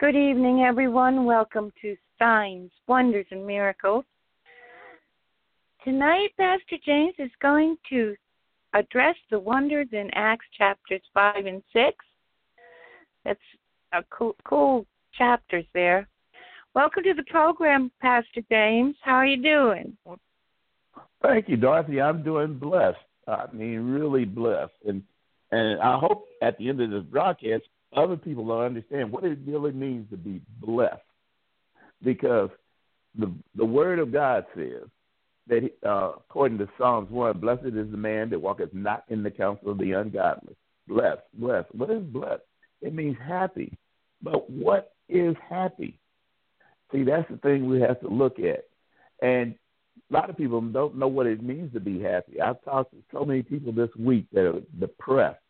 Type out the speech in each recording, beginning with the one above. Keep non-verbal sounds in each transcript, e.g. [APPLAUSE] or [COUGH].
Good evening, everyone. Welcome to Signs, Wonders, and Miracles. Tonight, Pastor James is going to address the wonders in Acts chapters 5 and 6. That's a cool, cool chapters there. Welcome to the program, Pastor James. How are you doing? Thank you, Dorothy. I'm doing blessed. I mean, really blessed. And and I hope at the end of this broadcast, other people will understand what it really means to be blessed, because the the Word of God says that uh, according to Psalms one, blessed is the man that walketh not in the counsel of the ungodly. Blessed, blessed. What is blessed? It means happy. But what is happy? See, that's the thing we have to look at. And a lot of people don't know what it means to be happy. I've talked to so many people this week that are depressed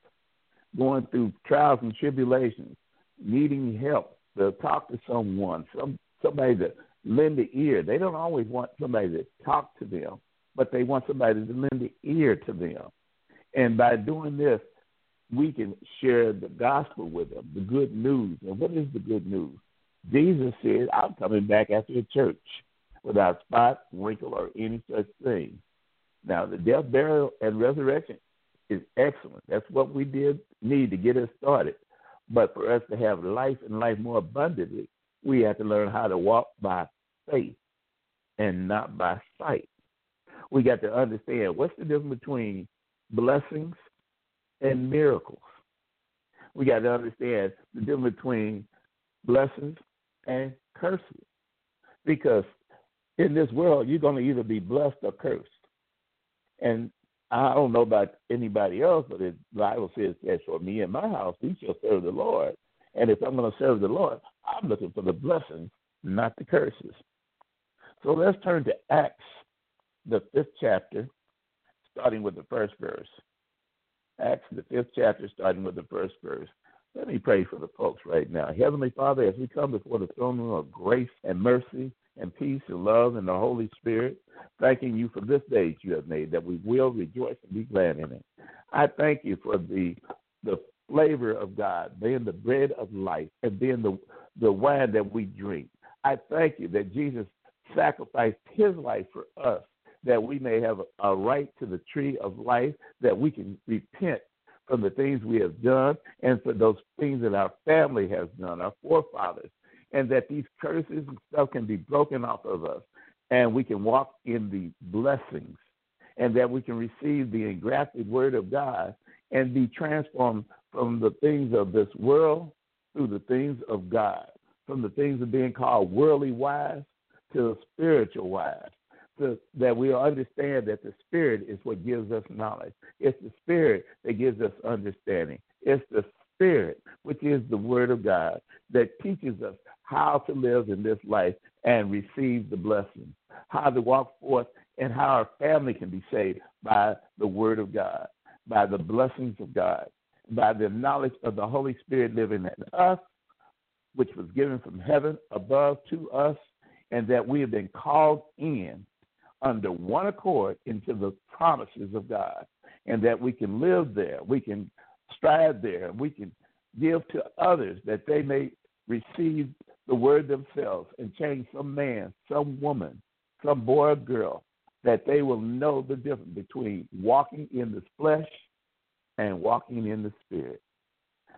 going through trials and tribulations, needing help to talk to someone, some somebody to lend the ear. They don't always want somebody to talk to them, but they want somebody to lend the ear to them. And by doing this, we can share the gospel with them, the good news. And what is the good news? Jesus said, I'm coming back after the church without spot, wrinkle, or any such thing. Now, the death, burial, and resurrection is excellent. That's what we did need to get us started. But for us to have life and life more abundantly, we have to learn how to walk by faith and not by sight. We got to understand what's the difference between blessings and miracles. We got to understand the difference between blessings and curses. Because in this world, you're going to either be blessed or cursed. And I don't know about anybody else, but the Bible says, as for me and my house, we shall serve the Lord. And if I'm going to serve the Lord, I'm looking for the blessings, not the curses. So let's turn to Acts, the fifth chapter, starting with the first verse. Acts, the fifth chapter, starting with the first verse. Let me pray for the folks right now. Heavenly Father, as we come before the throne room of grace and mercy and peace and love and the Holy Spirit, thanking you for this day that you have made, that we will rejoice and be glad in it. I thank you for the the flavor of God, being the bread of life and being the, the wine that we drink. I thank you that Jesus sacrificed his life for us, that we may have a, a right to the tree of life, that we can repent from the things we have done and for those things that our family has done, our forefathers, and that these curses and stuff can be broken off of us and we can walk in the blessings and that we can receive the engrafted word of God and be transformed from the things of this world through the things of God, from the things of being called worldly wise to spiritual wise. So that we understand that the Spirit is what gives us knowledge. It's the Spirit that gives us understanding. It's the Spirit, which is the Word of God, that teaches us how to live in this life and receive the blessings, how to walk forth, and how our family can be saved by the Word of God, by the blessings of God, by the knowledge of the Holy Spirit living in us, which was given from heaven above to us, and that we have been called in under one accord into the promises of God, and that we can live there, we can strive there, we can give to others that they may receive the word themselves and change some man, some woman, some boy or girl, that they will know the difference between walking in the flesh and walking in the spirit.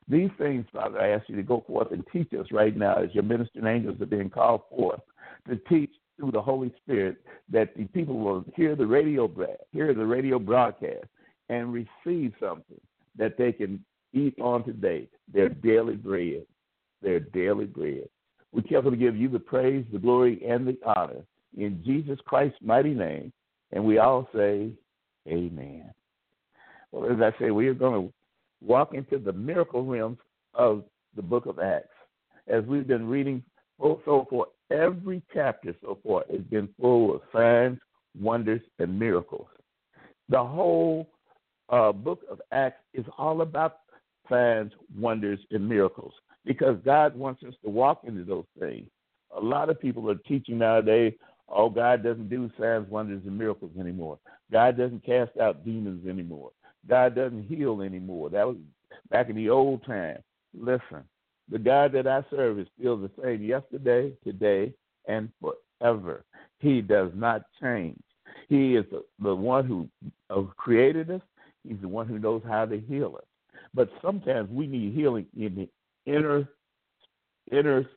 These things, Father, I ask you to go forth and teach us right now as your ministering angels are being called forth to teach through the Holy Spirit that the people will hear the radio hear the radio broadcast and receive something that they can eat on today, their daily bread, their daily bread. We carefully give you the praise, the glory, and the honor in Jesus Christ's mighty name. And we all say, Amen. Well, as I say, we are going to walk into the miracle realms of the book of Acts. As we've been reading so for every chapter so far has been full of signs, wonders, and miracles. The whole uh, book of Acts is all about signs, wonders, and miracles because God wants us to walk into those things. A lot of people are teaching nowadays, oh, God doesn't do signs, wonders, and miracles anymore. God doesn't cast out demons anymore. God doesn't heal anymore. That was back in the old time. Listen, The God that I serve is still the same yesterday, today, and forever. He does not change. He is the, the one who uh, created us. He's the one who knows how to heal us. But sometimes we need healing in inner inner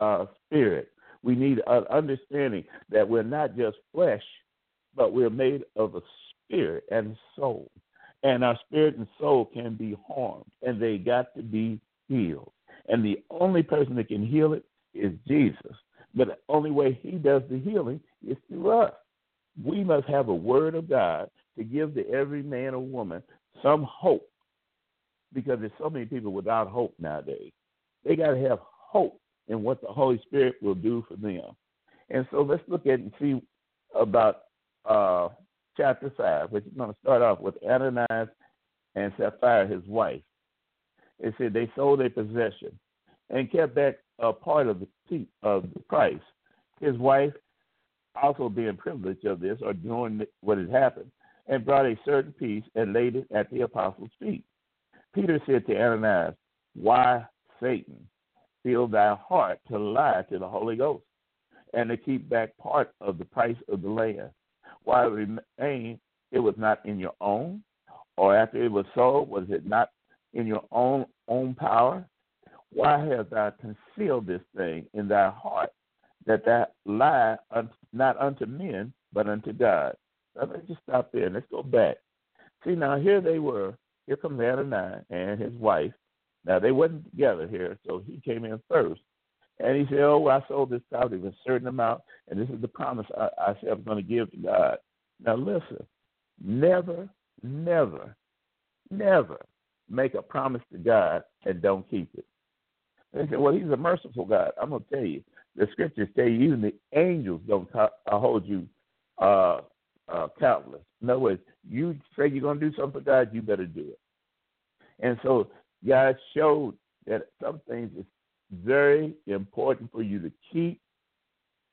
uh, spirit. We need an understanding that we're not just flesh, but we're made of a spirit and soul. And our spirit and soul can be harmed, and they got to be healed. And the only person that can heal it is Jesus. But the only way he does the healing is through us. We must have a word of God to give to every man or woman some hope because there's so many people without hope nowadays. They got to have hope in what the Holy Spirit will do for them. And so let's look at and see about uh, chapter 5, which is going to start off with Ananias and Sapphira, his wife. It said they sold their possession and kept back a part of the, of the price. His wife, also being privileged of this or doing what had happened, and brought a certain piece and laid it at the apostles' feet. Peter said to Ananias, Why, Satan, fill thy heart to lie to the Holy Ghost and to keep back part of the price of the land? While it remained, it was not in your own, or after it was sold, was it not in your own own power? Why hast thou concealed this thing in thy heart, that thou lie not unto men, but unto God? Now, let's just stop there. Let's go back. See, now here they were here comes Ananias and his wife. Now they wasn't together here, so he came in first. And he said, Oh, I sold this property for a certain amount, and this is the promise I, I said I'm going to give to God. Now listen, never, never, never make a promise to God and don't keep it. They said, Well, he's a merciful God. I'm going to tell you, the scriptures tell you even the angels don't hold you uh, uh, countless. In other words, you say you're going to do something for God, you better do it. And so God showed that some things is very important for you to keep.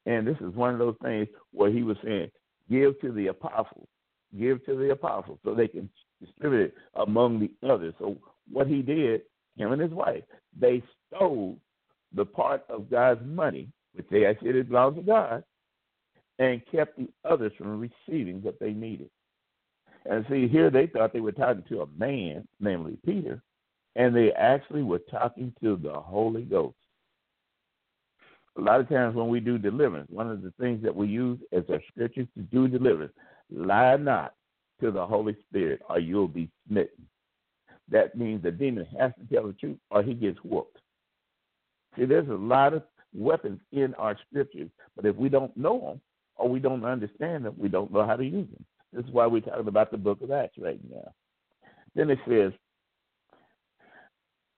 And this is one of those things where he was saying, give to the apostles, give to the apostles so they can distribute it among the others. So what he did, him and his wife, they stole the part of God's money, which they actually belonged to God, and kept the others from receiving what they needed. And see, here they thought they were talking to a man, namely Peter, and they actually were talking to the Holy Ghost. A lot of times when we do deliverance, one of the things that we use as our scriptures to do deliverance, lie not to the Holy Spirit or you'll be smitten. That means the demon has to tell the truth or he gets whooped. See, there's a lot of weapons in our scriptures, but if we don't know them, or we don't understand them, we don't know how to use them. This is why we're talking about the book of Acts right now. Then it says,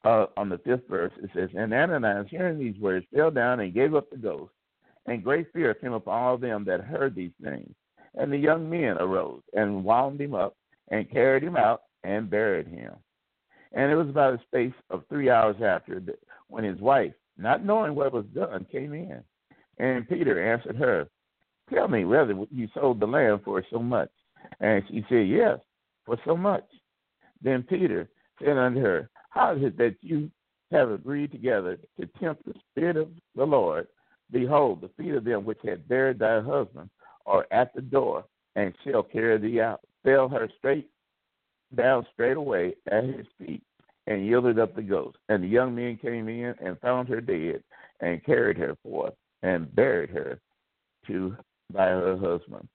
uh, on the fifth verse, it says, And Ananias, hearing these words, fell down and gave up the ghost. And great fear came upon all them that heard these things. And the young men arose and wound him up and carried him out and buried him. And it was about a space of three hours after that when his wife, not knowing what was done, came in. And Peter answered her, Tell me whether you sold the land for so much. And she said, Yes, for so much. Then Peter said unto her, How is it that you have agreed together to tempt the Spirit of the Lord? Behold, the feet of them which had buried thy husband are at the door, and shall carry thee out. Fell her straight down straight away at his feet, and yielded up the ghost. And the young men came in and found her dead, and carried her forth, and buried her to by her husband.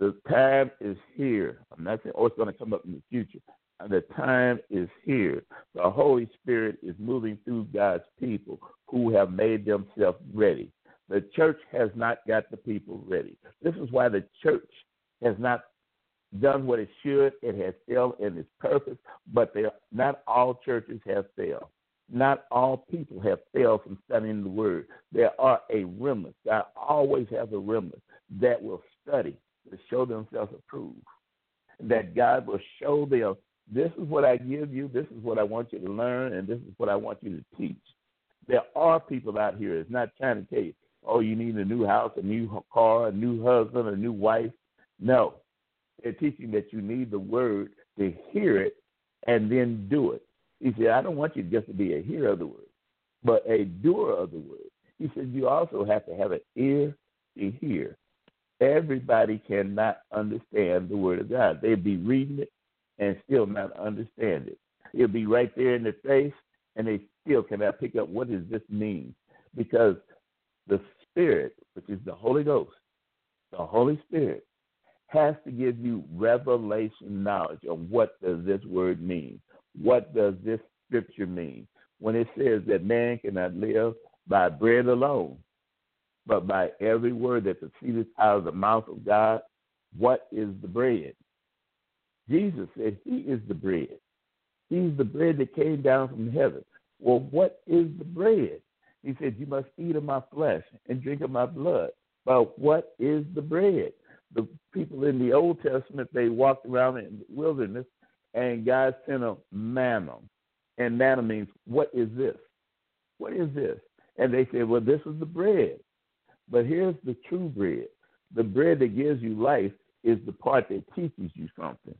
The time is here. I'm not saying, oh, it's going to come up in the future. And The time is here. The Holy Spirit is moving through God's people who have made themselves ready. The church has not got the people ready. This is why the church has not done what it should. It has failed in its purpose, but not all churches have failed. Not all people have failed from studying the Word. There are a remnant. God always has a remnant that will study to show themselves approved. That God will show them this is what I give you, this is what I want you to learn, and this is what I want you to teach. There are people out here that's not trying to tell you, oh, you need a new house, a new car, a new husband, a new wife. No. They're teaching that you need the word to hear it and then do it. He said, I don't want you just to be a hearer of the word. but a doer of the word. He said you also have to have an ear to hear. Everybody cannot understand the word of God. They'd be reading it and still not understand it. It'll be right there in their face, and they still cannot pick up what does this mean because the Spirit, which is the Holy Ghost, the Holy Spirit, has to give you revelation knowledge of what does this word mean? What does this scripture mean? When it says that man cannot live by bread alone, but by every word that proceedeth out of the mouth of God, what is the bread? Jesus said he is the bread. He's the bread that came down from heaven. Well, what is the bread? He said, You must eat of my flesh and drink of my blood. But what is the bread? The people in the Old Testament, they walked around in the wilderness and God sent a manna. And manna means, What is this? What is this? And they said, Well, this is the bread. But here's the true bread the bread that gives you life is the part that teaches you something.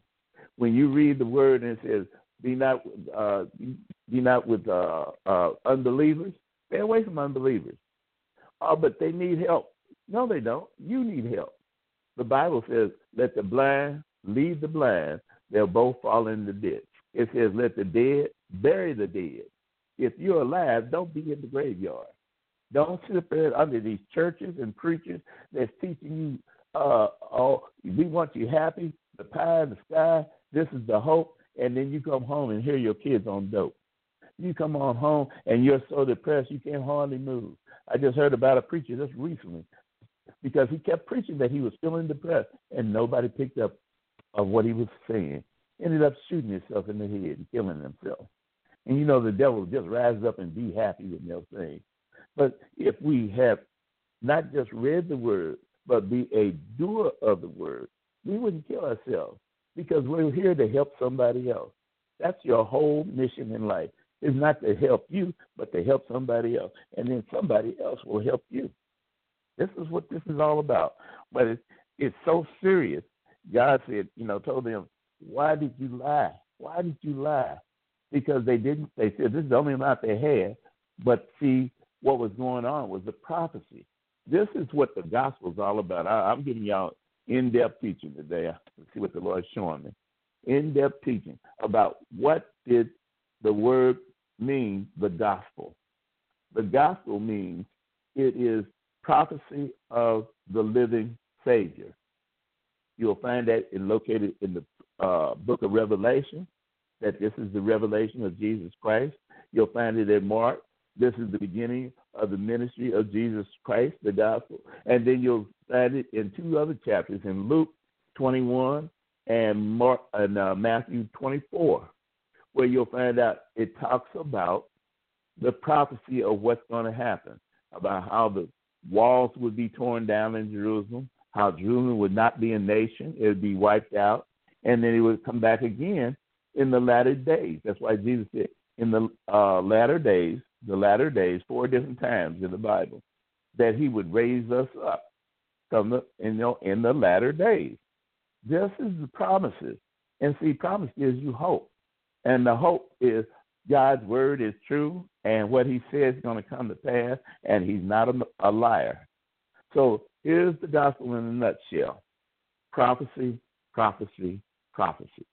When you read the word and it says, be not uh, be not with uh, uh, unbelievers. Stay away from unbelievers. Oh, but they need help. No, they don't. You need help. The Bible says, "Let the blind lead the blind; they'll both fall in the ditch." It says, "Let the dead bury the dead." If you're alive, don't be in the graveyard. Don't sit there under these churches and preachers that's teaching you, uh, oh, we want you happy, the pie in the sky, this is the hope and then you come home and hear your kids on dope. You come on home and you're so depressed you can't hardly move. I just heard about a preacher just recently because he kept preaching that he was feeling depressed and nobody picked up of what he was saying. Ended up shooting himself in the head and killing himself. And you know the devil just rises up and be happy with no thing. But if we have not just read the word, but be a doer of the word, we wouldn't kill ourselves because we're here to help somebody else. That's your whole mission in life. Is not to help you, but to help somebody else. And then somebody else will help you. This is what this is all about. But it's, it's so serious. God said, you know, told them, why did you lie? Why did you lie? Because they didn't, they said this is the only amount they had. But see, what was going on was the prophecy. This is what the gospel is all about. I, I'm giving y'all in depth teaching today. Let's see what the Lord is showing me. In depth teaching about what did the word mean, the gospel. The gospel means it is prophecy of the living Savior. You'll find that in, located in the uh, book of Revelation, that this is the revelation of Jesus Christ. You'll find it in Mark. This is the beginning of the ministry of Jesus Christ, the gospel. And then you'll find it in two other chapters in Luke 21 and Mark and uh, Matthew 24, where you'll find out it talks about the prophecy of what's going to happen, about how the walls would be torn down in Jerusalem, how Jerusalem would not be a nation, it would be wiped out, and then it would come back again in the latter days. That's why Jesus said, in the uh, latter days, the latter days, four different times in the Bible, that he would raise us up from the you know in the latter days. This is the promises. And see, promise gives you hope. And the hope is God's word is true and what he says is going to come to pass, and he's not a, a liar. So here's the gospel in a nutshell prophecy, prophecy, prophecy.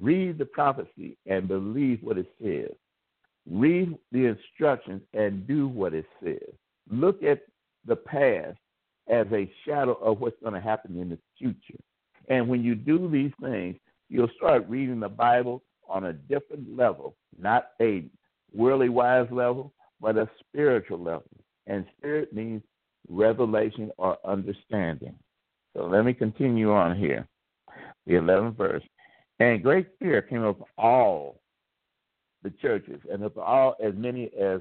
Read the prophecy and believe what it says. Read the instructions and do what it says. Look at the past as a shadow of what's going to happen in the future. And when you do these things, you'll start reading the Bible on a different level, not a worldly wise level, but a spiritual level. And spirit means revelation or understanding. So let me continue on here. The 11th verse. And great fear came upon all the churches, and of all as many as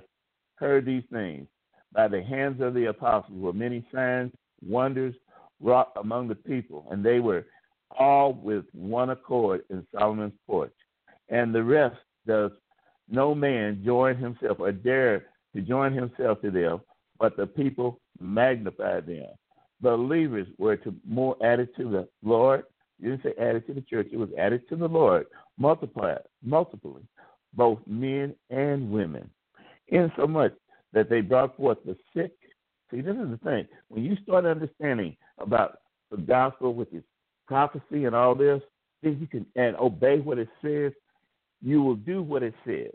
heard these things, by the hands of the apostles were many signs, wonders wrought among the people, and they were all with one accord in Solomon's porch. And the rest does no man join himself or dare to join himself to them, but the people magnified them. Believers were to more added to the Lord. You didn't say added to the church, it was added to the Lord, multiplied, multiply both men and women, insomuch that they brought forth the sick. See, this is the thing. When you start understanding about the gospel, with its prophecy and all this, then you can and obey what it says, you will do what it says.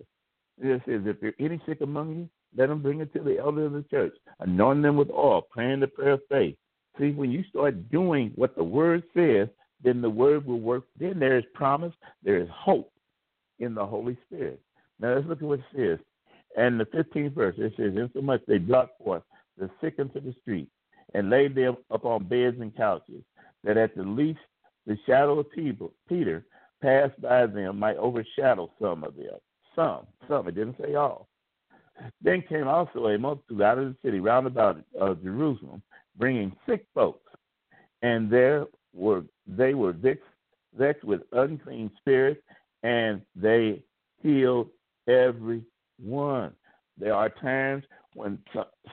It says, if there are any sick among you, let them bring it to the elder of the church, anoint them with oil, praying the prayer of faith. See, when you start doing what the word says, then the word will work. Then there is promise, there is hope in the Holy Spirit. Now let's look at what it says. And the 15th verse, it says, Insomuch they brought forth the sick into the street and laid them upon beds and couches, that at the least the shadow of Peter passed by them might overshadow some of them. Some, some, it didn't say all. Then came also a multitude out of the city round about uh, Jerusalem, bringing sick folks, and there were they were vexed, vexed with unclean spirits, and they healed every one. There are times when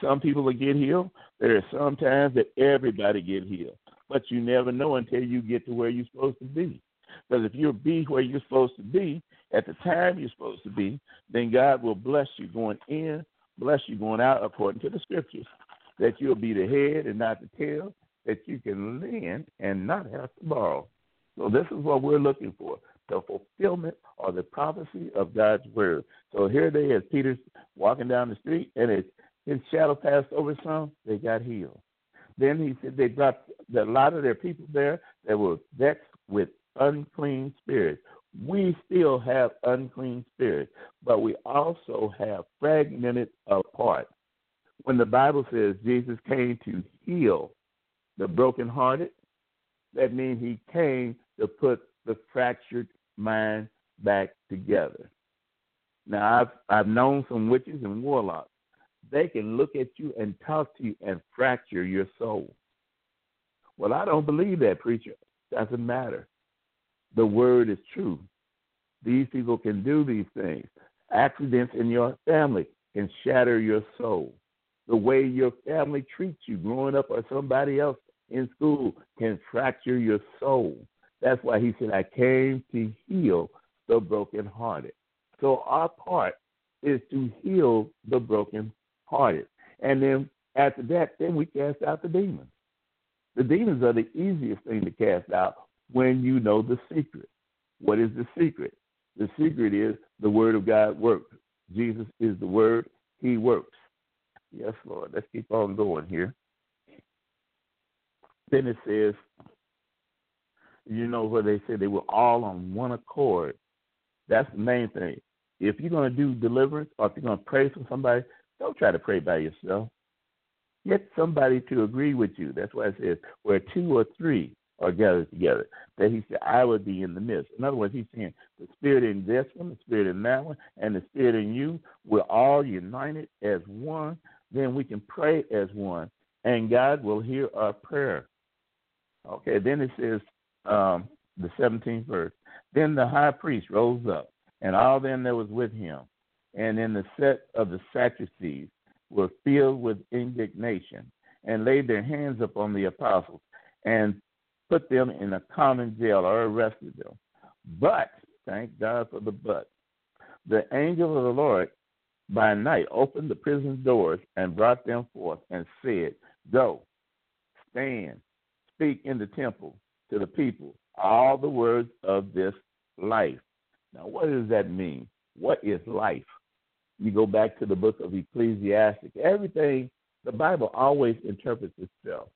some people will get healed. There are some times that everybody get healed, but you never know until you get to where you're supposed to be. Because if you'll be where you're supposed to be at the time you're supposed to be, then God will bless you going in, bless you going out according to the scriptures. That you'll be the head and not the tail, that you can lend and not have to borrow. So this is what we're looking for the fulfillment or the prophecy of God's word. So here they is, Peter's walking down the street, and his, his shadow passed over some, they got healed. Then he said they brought a lot of their people there that were vexed with unclean spirits. We still have unclean spirits, but we also have fragmented apart. When the Bible says Jesus came to heal the brokenhearted, that means he came to put the fractured mind back together. Now, I've I've known some witches and warlocks. They can look at you and talk to you and fracture your soul. Well, I don't believe that, preacher. Doesn't matter. The word is true. These people can do these things. Accidents in your family can shatter your soul. The way your family treats you growing up or somebody else in school can fracture your soul. That's why he said, I came to heal the brokenhearted. So our part is to heal the brokenhearted. And then after that, then we cast out the demons. The demons are the easiest thing to cast out when you know the secret. What is the secret? The secret is the word of God works. Jesus is the word, he works. Yes, Lord. Let's keep on going here. Then it says, you know where they said they were all on one accord. That's the main thing. If you're going to do deliverance or if you're going to pray for somebody, don't try to pray by yourself. Get somebody to agree with you. That's why it says where two or three are gathered together. That he said, I would be in the midst. In other words, he's saying the spirit in this one, the spirit in that one, and the spirit in you, we're all united as one. Then we can pray as one, and God will hear our prayer. Okay, then it says, um, the 17th verse. Then the high priest rose up, and all them that was with him, and in the set of the Sadducees were filled with indignation, and laid their hands upon the apostles, and put them in a common jail or arrested them. But, thank God for the but, the angel of the Lord by night opened the prison doors and brought them forth and said, Go, stand, speak in the temple to the people all the words of this life. Now, what does that mean? What is life? You go back to the book of Ecclesiastes. Everything, the Bible always interprets itself.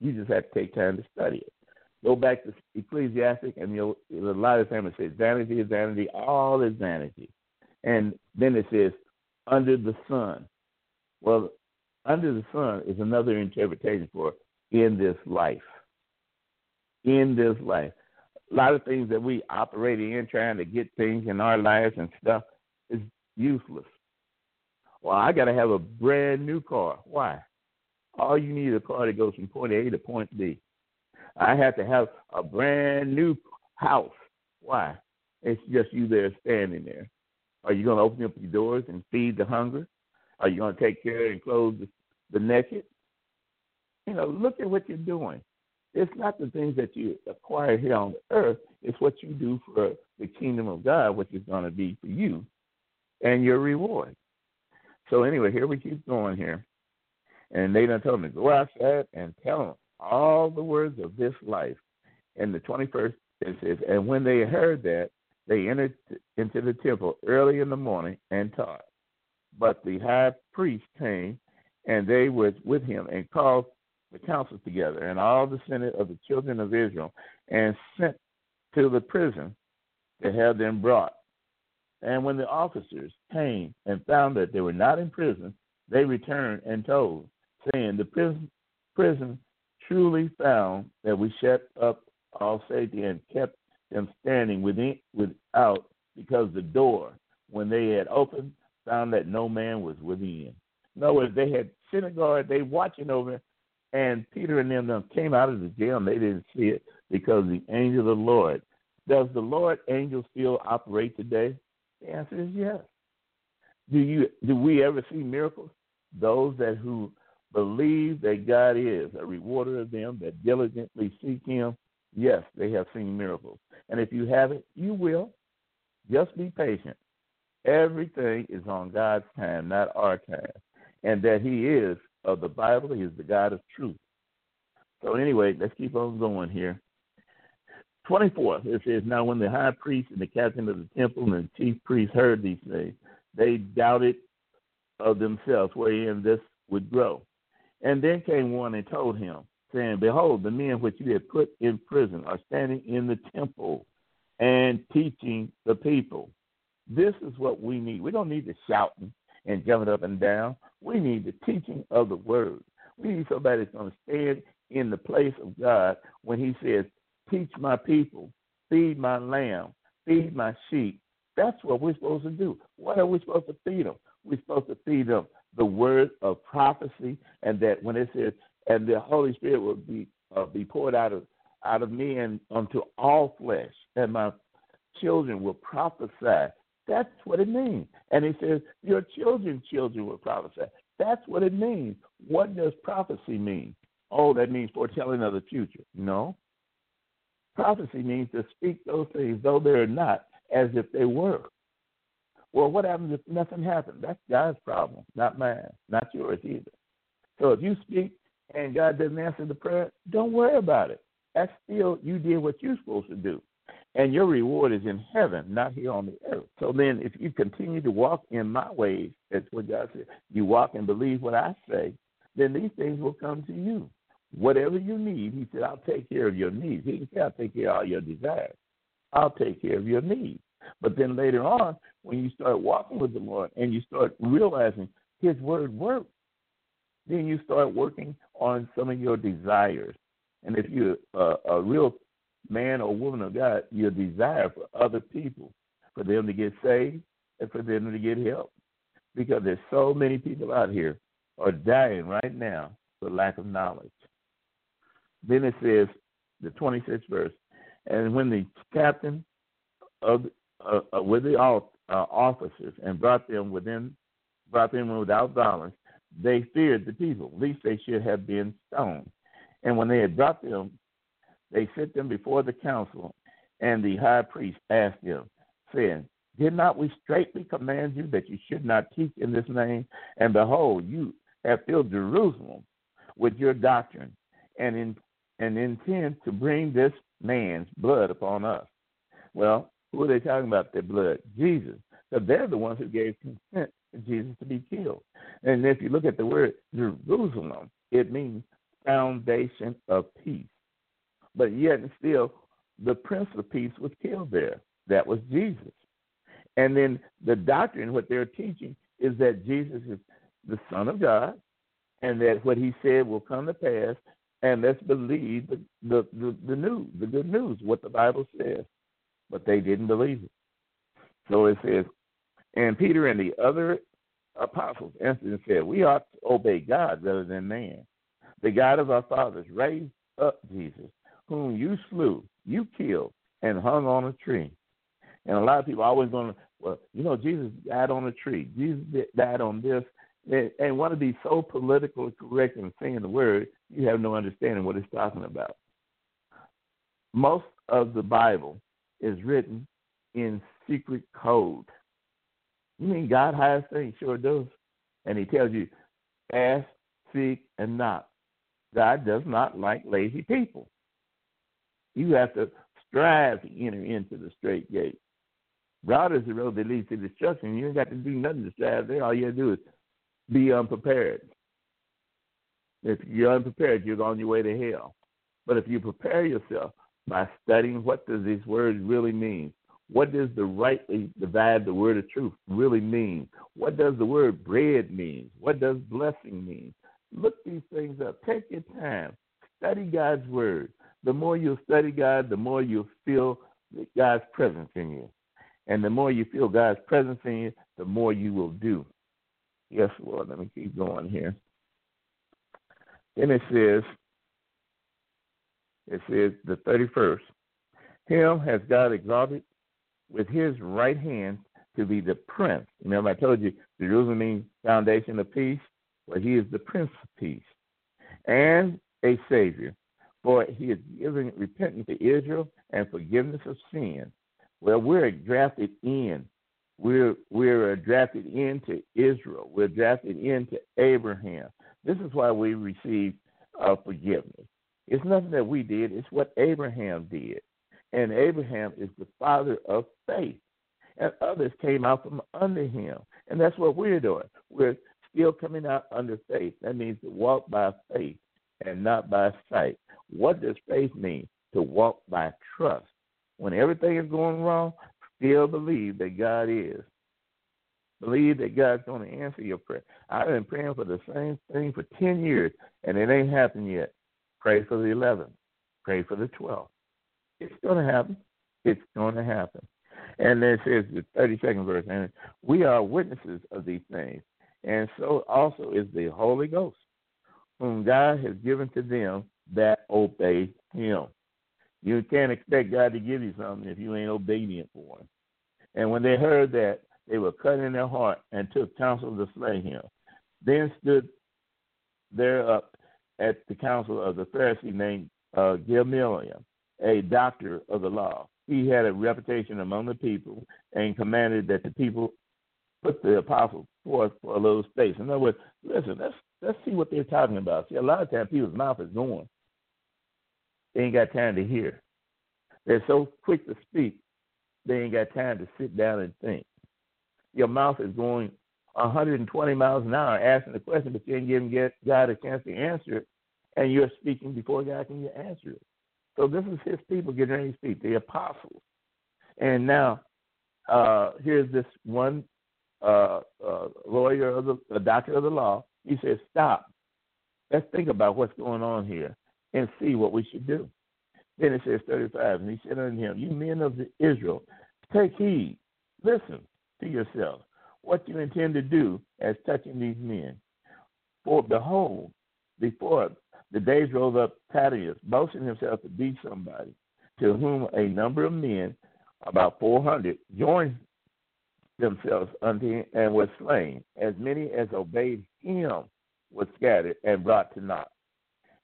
You just have to take time to study it. Go back to Ecclesiastes, and you'll, a lot of times it says vanity is vanity, all is vanity. And then it says, under the sun. Well, under the sun is another interpretation for in this life in this life. A lot of things that we operate in trying to get things in our lives and stuff is useless. Well, I got to have a brand new car. Why? All you need is a car that goes from point A to point B. I have to have a brand new house. Why? It's just you there standing there. Are you going to open up your doors and feed the hungry? Are you going to take care and clothe the, the naked? You know, look at what you're doing. It's not the things that you acquire here on the earth, it's what you do for the kingdom of God, which is going to be for you and your reward. So anyway, here we keep going here. And they done told me, go outside and tell them all the words of this life. In the 21st, it says, and when they heard that, they entered into the temple early in the morning and taught. But the high priest came, and they were with him, and called the council together, and all the senate of the children of Israel, and sent to the prison to have them brought. And when the officers came and found that they were not in prison, they returned and told, saying, The prison, prison truly found that we shut up all safety and kept them standing within without because the door, when they had opened, found that no man was within. In other words, they had synagogue, they watching over, and Peter and them, came out of the jail and they didn't see it because the angel of the Lord. Does the Lord angel still operate today? The answer is yes. Do you do we ever see miracles? Those that who believe that God is a rewarder of them that diligently seek him, yes, they have seen miracles. And if you haven't, you will. Just be patient. Everything is on God's time, not our time. And that He is of the Bible, He is the God of truth. So, anyway, let's keep on going here. 24, it says, Now when the high priest and the captain of the temple and the chief priest heard these things, they doubted of themselves wherein this would grow. And then came one and told him, saying, Behold, the men which you have put in prison are standing in the temple and teaching the people. This is what we need. We don't need the shouting and jumping up and down. We need the teaching of the word. We need somebody that's going to stand in the place of God when He says, Teach my people, feed my lamb, feed my sheep. That's what we're supposed to do. What are we supposed to feed them? We're supposed to feed them the word of prophecy, and that when it says, and the Holy Spirit will be uh, be poured out of out of me and unto all flesh, and my children will prophesy. That's what it means. And he says, Your children's children will prophesy. That's what it means. What does prophecy mean? Oh, that means foretelling of the future. No. Prophecy means to speak those things, though they're not, as if they were. Well, what happens if nothing happens? That's God's problem, not mine, not yours either. So if you speak and God doesn't answer the prayer, don't worry about it. That's still you did what you're supposed to do and your reward is in heaven, not here on the earth. So then, if you continue to walk in my ways, that's what God said, you walk and believe what I say, then these things will come to you. Whatever you need, He said, I'll take care of your needs. He didn't say, I'll take care of all your desires. I'll take care of your needs. But then later on, when you start walking with the Lord and you start realizing His word works, then you start working on some of your desires. And if you're a, a real man or woman of God, your desire for other people, for them to get saved and for them to get help. Because there's so many people out here are dying right now for lack of knowledge. Then it says, the 26th verse, and when the captain of uh, uh, with the uh, officers and brought them within, brought them without violence, they feared the people, least they should have been stoned. And when they had brought them they set them before the council, and the high priest asked them, saying, Did not we straightly command you that you should not teach in this name? And behold, you have filled Jerusalem with your doctrine, and in and intend to bring this man's blood upon us. Well, who are they talking about their blood? Jesus. So they're the ones who gave consent for Jesus to be killed. And if you look at the word Jerusalem, it means foundation of peace. But yet and still, the Prince of Peace was killed there. That was Jesus. And then the doctrine, what they're teaching, is that Jesus is the Son of God, and that what He said will come to pass. And let's believe the the, the, the news, the good news, what the Bible says. But they didn't believe it. So it says, and Peter and the other apostles answered and said, We ought to obey God rather than man. The God of our fathers raised up Jesus, whom you slew, you killed, and hung on a tree. And a lot of people are always going to, well, you know, Jesus died on a tree. Jesus died on this. And want to be so politically correct in saying the word, you have no understanding what it's talking about. Most of the Bible is written in secret code. You mean God hides things? Sure does. And he tells you, ask, seek, and knock. God does not like lazy people. You have to strive to enter into the straight gate. Broad is the road that leads to destruction. You ain't got to do nothing to strive there. All you have to do is be unprepared. If you're unprepared, you're on your way to hell. But if you prepare yourself by studying what does these words really mean, what does the rightly divide the word of truth really mean? What does the word bread mean? What does blessing mean? Look these things up. Take your time. Study God's word. The more you study God, the more you feel God's presence in you. And the more you feel God's presence in you, the more you will do. Yes, Lord. Let me keep going here. Then it says, it says the 31st, Him has God exalted with his right hand to be the prince. Remember, I told you Jerusalem means foundation of peace. Well, he is the prince of peace and a savior. For he is giving repentance to Israel and forgiveness of sin. Well, we're drafted in. We're we're drafted into Israel. We're drafted into Abraham. This is why we receive uh, forgiveness. It's nothing that we did. It's what Abraham did. And Abraham is the father of faith. And others came out from under him. And that's what we're doing. We're still coming out under faith. That means to walk by faith and not by sight. What does faith mean? To walk by trust. When everything is going wrong, still believe that God is. Believe that God's going to answer your prayer. I've been praying for the same thing for 10 years, and it ain't happened yet. Pray for the 11th. Pray for the 12th. It's going to happen. It's going to happen. And then it says the 32nd verse, and we are witnesses of these things. And so also is the Holy Ghost, whom God has given to them that obey him. You can't expect God to give you something if you ain't obedient for him. And when they heard that, they were cut in their heart and took counsel to slay him. Then stood there up at the council of the Pharisee named uh, Gamaliel, a doctor of the law. He had a reputation among the people and commanded that the people put the apostles forth for a little space. In other words, listen, let's let's see what they're talking about. See, a lot of times people's mouth is going. They ain't got time to hear. They're so quick to speak, they ain't got time to sit down and think. Your mouth is going 120 miles an hour asking the question, but you ain't giving God a chance to answer it, and you're speaking before God can answer it. So this is his people getting ready to speak, the apostles. And now, uh, here's this one uh, uh, lawyer, of the, a doctor of the law. He says, "Stop. Let's think about what's going on here and see what we should do." Then it says 35, and he said unto him, "You men of Israel, take heed, listen to yourselves, what you intend to do as touching these men. For behold, before the days rose up Thaddeus, boasting himself to be somebody, to whom a number of men, about 400, joined themselves unto him and were slain. As many as obeyed him were scattered and brought to naught.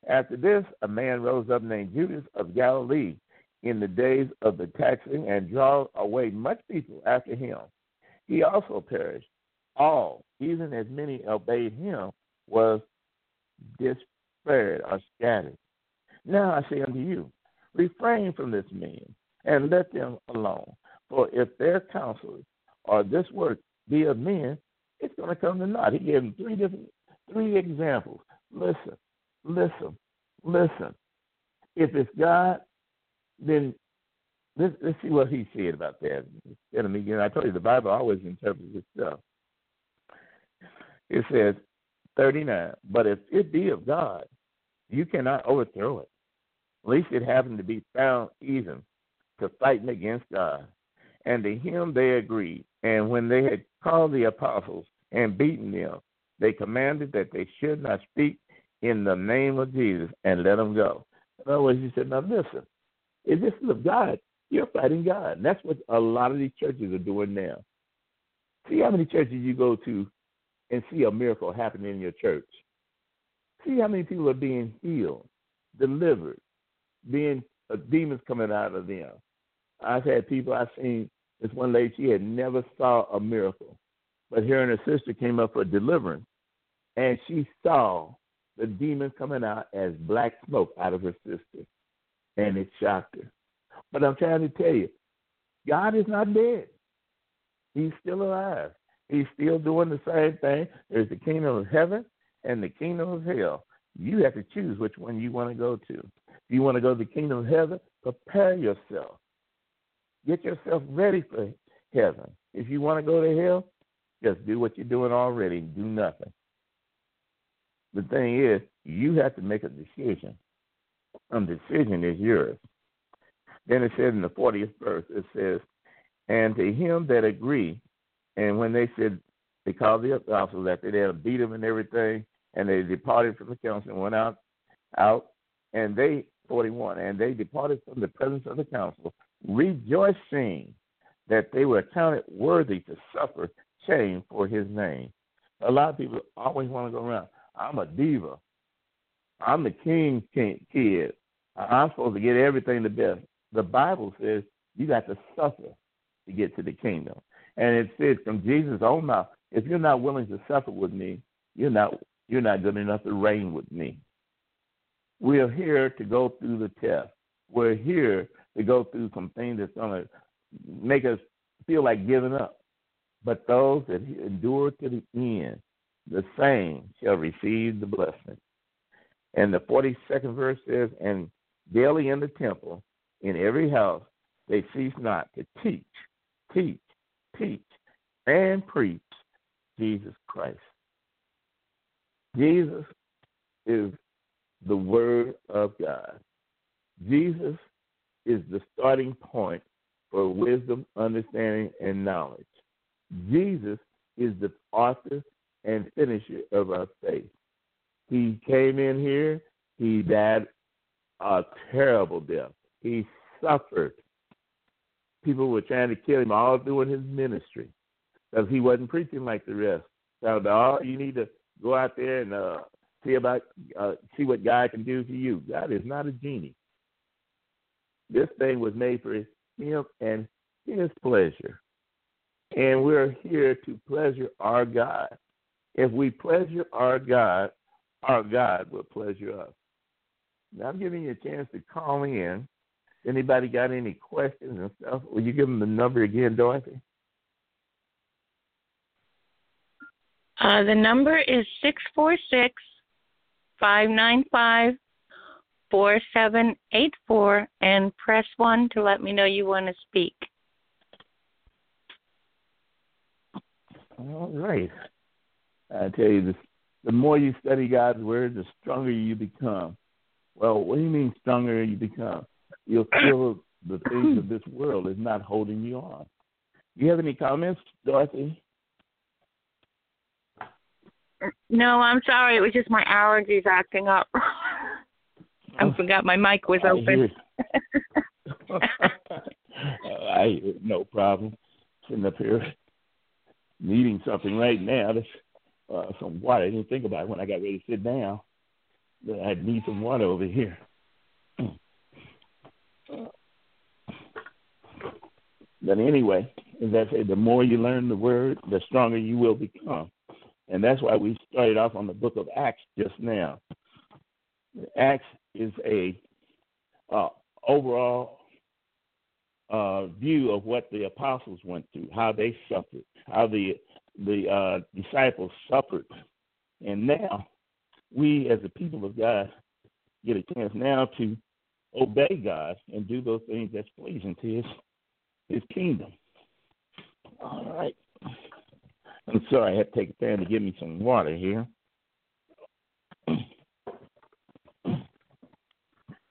After this, a man rose up named Judas of Galilee in the days of the taxing and draw away much people after him. He also perished. All, even as many obeyed him, was dispersed or scattered. Now I say unto you, refrain from this man and let them alone. For if their counsel or this work be of men, it's going to come to naught. He gave them three different, three examples. Listen, listen, listen. If it's God, then let's, let's see what he said about that. You know, I told you the Bible always interprets itself. It says, 39. But if it be of God, you cannot overthrow it. At least it happened to be found even to fighting against God. And to him they agreed. And when they had called the apostles and beaten them, they commanded that they should not speak in the name of Jesus and let them go. In other words, he said, Now listen, if this is of God, you're fighting God. And that's what a lot of these churches are doing now. See how many churches you go to and see a miracle happen in your church. See how many people are being healed, delivered, being uh, demons coming out of them. I've had people I've seen. This one lady, she had never saw a miracle, but her and her sister came up for deliverance, and she saw the demon coming out as black smoke out of her sister, and it shocked her. But I'm trying to tell you, God is not dead. He's still alive. He's still doing the same thing. There's the kingdom of heaven and the kingdom of hell. You have to choose which one you want to go to. If you want to go to the kingdom of heaven, prepare yourself. Get yourself ready for heaven. If you want to go to hell, just do what you're doing already. Do nothing. The thing is, you have to make a decision. And the decision is yours. Then it says in the 40th verse, it says, And to him that agree, and when they said, they called the apostles after they had beat them and everything, and they departed from the council and went out, out, and they, 41, and they departed from the presence of the council, rejoicing that they were accounted worthy to suffer shame for his name. A lot of people always want to go around. I'm a diva. I'm the king kid. I'm supposed to get everything the best. The Bible says you got to suffer to get to the kingdom. And it says from Jesus' own mouth, if you're not willing to suffer with me, you're not you're not good enough to reign with me. We're here to go through the test. We're here to go through some things that's gonna make us feel like giving up. But those that endure to the end, the same shall receive the blessing. And the 42nd verse says, And daily in the temple, in every house, they cease not to teach, teach, teach, and preach Jesus Christ. Jesus is the Word of God. Jesus is the starting point for wisdom, understanding, and knowledge. Jesus is the author and finisher of our faith. He came in here, he died a terrible death. He suffered. People were trying to kill him all through his ministry because he wasn't preaching like the rest. So, oh, you need to go out there and uh, see about uh, see what God can do for you. God is not a genie. This thing was made for Him and His pleasure, and we're here to pleasure our God. If we pleasure our God, our God will pleasure us. Now I'm giving you a chance to call in. Anybody got any questions and stuff? Will you give them the number again, Dorothy? Uh, the number is six four six five nine five four seven eight four, and press one to let me know you want to speak. All right. I tell you, this, the more you study God's word, the stronger you become. Well, what do you mean stronger you become? You'll feel [COUGHS] the things of this world is not holding you on. Do you have any comments, Dorothy? No, I'm sorry. It was just my allergies acting up. [LAUGHS] I oh, forgot my mic was open. [LAUGHS] I no problem. Sitting up here needing something right now. That's uh, some water. I didn't think about it when I got ready to sit down. That I'd need some water over here. [CLEARS THROAT] But anyway, as I say, the more you learn the word, the stronger you will become. And that's why we started off on the book of Acts just now. Acts is a uh, overall uh, view of what the apostles went through, how they suffered, how the the uh, disciples suffered, and now we, as the people of God, get a chance now to obey God and do those things that's pleasing to His His kingdom. All right. I'm sorry, I had to take a time to give me some water here.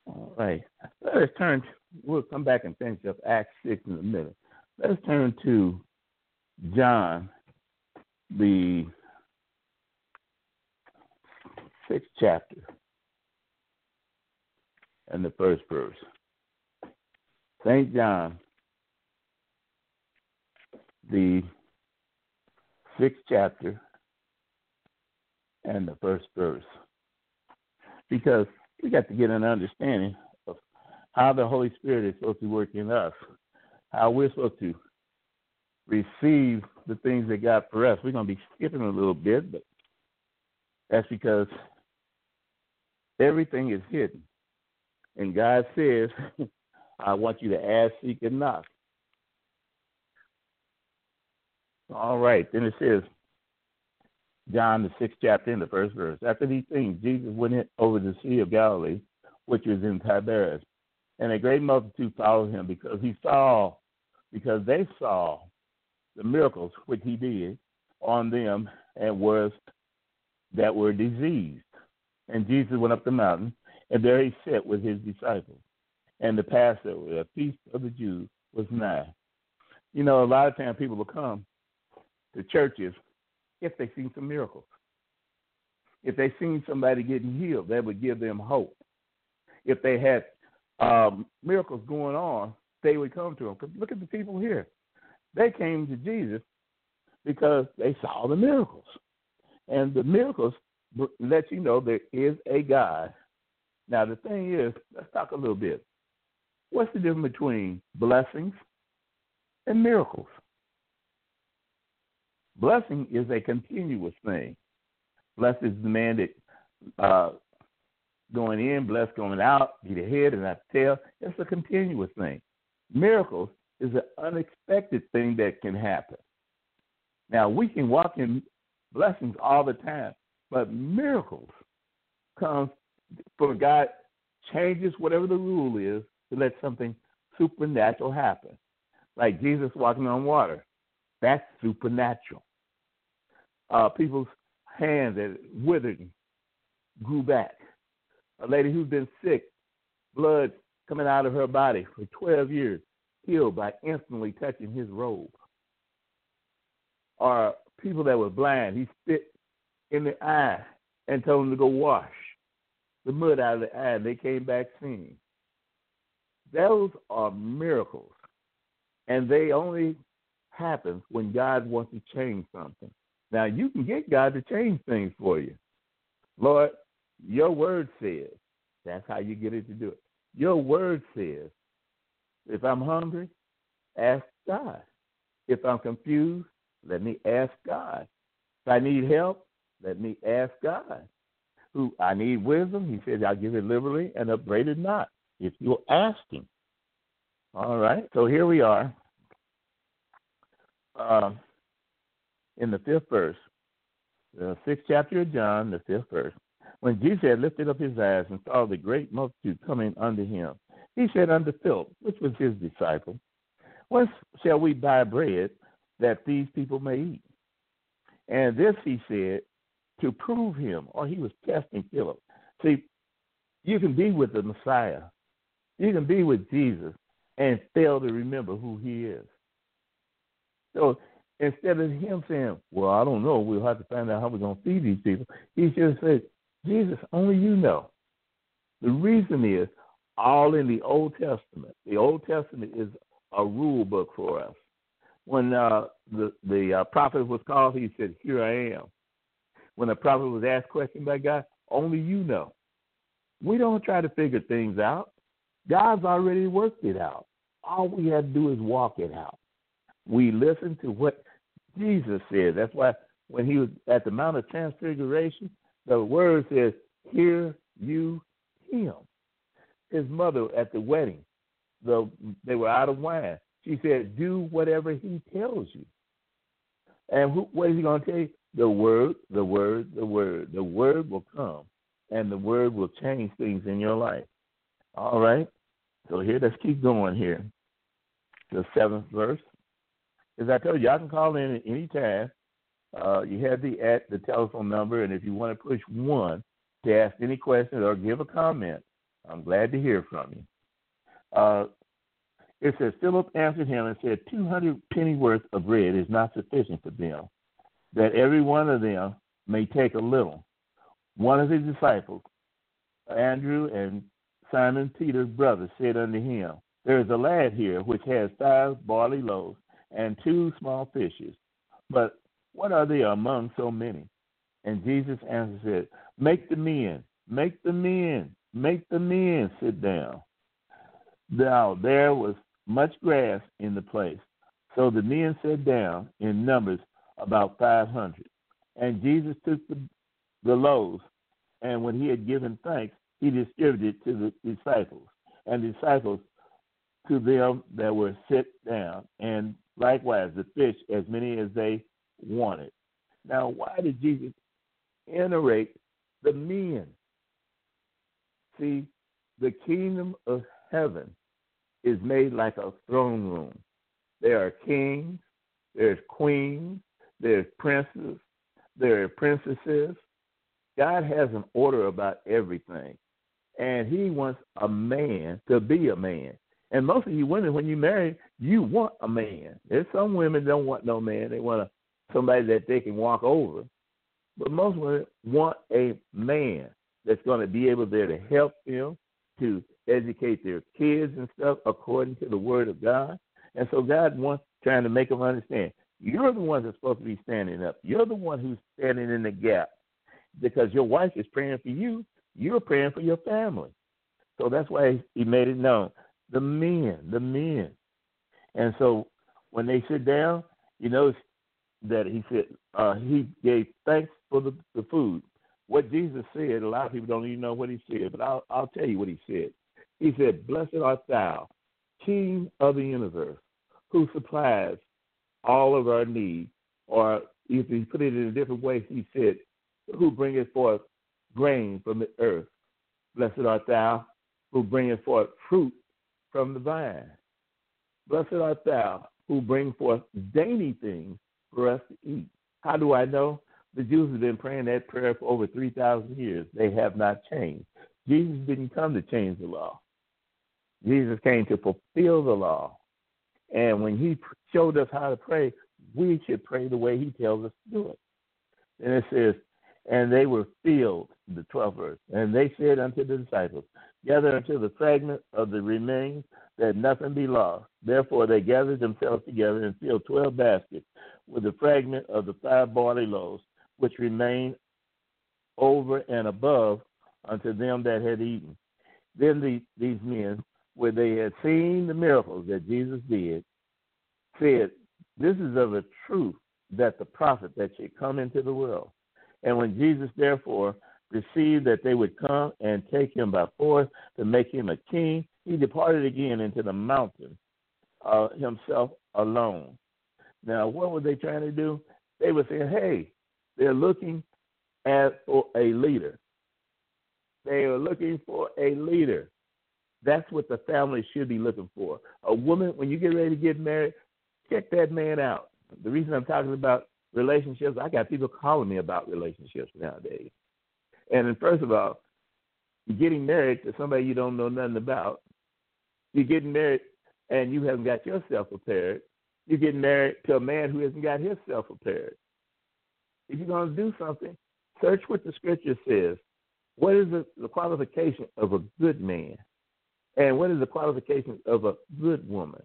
All right. Let's turn. we'll come back and finish up Acts 6 in a minute. Let's turn to John, the sixth chapter, and the first verse. St. John, the sixth chapter and the first verse. Because we got to get an understanding of how the Holy Spirit is supposed to work in us, how we're supposed to receive the things that God for us. We're going to be skipping a little bit, but That's because everything is hidden. And God says, [LAUGHS] I want you to ask, seek, and knock. All right. Then it says, John, the sixth chapter, in the first verse. After these things, Jesus went over the Sea of Galilee, which was in Tiberias. And a great multitude followed him because he saw, because they saw the miracles which he did on them and was that were diseased. And Jesus went up the mountain, and there he sat with his disciples. And the Passover, the feast of the Jews, was nigh. You know, a lot of times people will come to churches if they seen some miracles. If they seen somebody getting healed, that would give them hope. If they had um, miracles going on, they would come to them. Because look at the people here. They came to Jesus because they saw the miracles. And the miracles let you know there is a God. Now, the thing is, let's talk a little bit. What's the difference between blessings and miracles? Blessing is a continuous thing. Blessed is the man that uh, going in, blessed going out, be the head and not the tail. It's a continuous thing. Miracles is an unexpected thing that can happen. Now we can walk in blessings all the time, but miracles come for God changes whatever the rule is to let something supernatural happen. Like Jesus walking on water. That's supernatural. Uh, people's hands that withered grew back. A lady who's been sick, blood coming out of her body for 12 years, healed by instantly touching his robe. Or people that were blind, he spit in the eye and told them to go wash the mud out of the eye, and they came back seeing. Those are miracles, and they only happen when God wants to change something. Now you can get God to change things for you. Lord, your word says that's how you get it to do it. Your word says, if I'm hungry, ask God. If I'm confused, let me ask God. If I need help, let me ask God. Who I need wisdom, he says, I'll give it liberally and upbraid it not. If you'll ask him. All right, so here we are. Uh, in the fifth verse, the sixth chapter of John, the fifth verse. When Jesus had lifted up his eyes and saw the great multitude coming unto him, he said unto Philip, which was his disciple, Whence shall we buy bread that these people may eat? And this he said to prove him, or he was testing Philip. See, you can be with the Messiah, you can be with Jesus and fail to remember who he is. So instead of him saying, Well, I don't know, we'll have to find out how we're going to feed these people, he just said, Jesus, only you know. The reason is all in the Old Testament. The Old Testament is a rule book for us. When uh, the the uh, prophet was called, he said, "Here I am." When the prophet was asked question by God, only you know. We don't try to figure things out. God's already worked it out. All we have to do is walk it out. We listen to what Jesus said. That's why when he was at the Mount of Transfiguration, the word says, Hear you him. His mother at the wedding, the, they were out of wine. She said, Do whatever he tells you. And who, what is he going to tell you? The word, the word, the word. The word will come, and the word will change things in your life. All right? So here, let's keep going here. The seventh verse. As I told you, I can call in at any time. Uh, you have the at the telephone number, and if you want to push one to ask any questions or give a comment, I'm glad to hear from you. Uh, it says Philip answered him and said, Two hundred penny worth of bread is not sufficient for them, that every one of them may take a little. One of his disciples, Andrew and Simon Peter's brother, said unto him, There is a lad here which has five barley loaves and two small fishes. But what are they among so many? And Jesus answered, said, Make the men, make the men, make the men sit down. Now there was much grass in the place. So the men sat down in numbers about five hundred. And Jesus took the the loaves, and when he had given thanks, he distributed to the disciples, and disciples to them that were sit down, and likewise the fish, as many as they wanted. Now, why did Jesus iterate the men? See, the kingdom of heaven is made like a throne room. There are kings, there's queens, there's princes, there are princesses. God has an order about everything. And he wants a man to be a man. And most of you women, when you marry, you want a man. There's some women don't want no man. They want a, somebody that they can walk over. But most women want a man that's going to be able there to help them, to educate their kids and stuff according to the word of God. And so God wants trying to make them understand. You're the one that's supposed to be standing up. You're the one who's standing in the gap because your wife is praying for you. You're praying for your family. So that's why he made it known. The men, the men. And so when they sit down, you notice that he said uh, he gave thanks for the, the food. What Jesus said, a lot of people don't even know what he said, but I'll, I'll tell you what he said. He said, Blessed art thou, King of the universe, who supplies all of our needs. Or if he put it in a different way, he said, Who bringeth forth grain from the earth. Blessed art thou, who bringeth forth fruit from the vine. Blessed art thou, who bring forth dainty things for us to eat. How do I know? The Jews have been praying that prayer for over 3,000 years. They have not changed. Jesus didn't come to change the law. Jesus came to fulfill the law. And when he showed us how to pray, we should pray the way he tells us to do it. And it says, and they were filled, the 12th verse, and they said unto the disciples, Gather unto the fragment of the remains, that nothing be lost. Therefore they gathered themselves together and filled twelve baskets with the fragment of the five barley loaves, which remained over and above unto them that had eaten. Then the, these men where they had seen the miracles that Jesus did, said, This is of a truth that the prophet that should come into the world. And when Jesus therefore perceived that they would come and take him by force to make him a king, he departed again into the mountain uh, himself alone. Now, what were they trying to do? They were saying, hey, they're looking at for a leader. They are looking for a leader. That's what the family should be looking for. A woman, when you get ready to get married, check that man out. The reason I'm talking about relationships, I got people calling me about relationships nowadays. And first of all, you're getting married to somebody you don't know nothing about. You're getting married and you haven't got yourself prepared. You're getting married to a man who hasn't got himself prepared. If you're going to do something, search what the scripture says. What is the, the qualification of a good man? and what is the qualification of a good woman?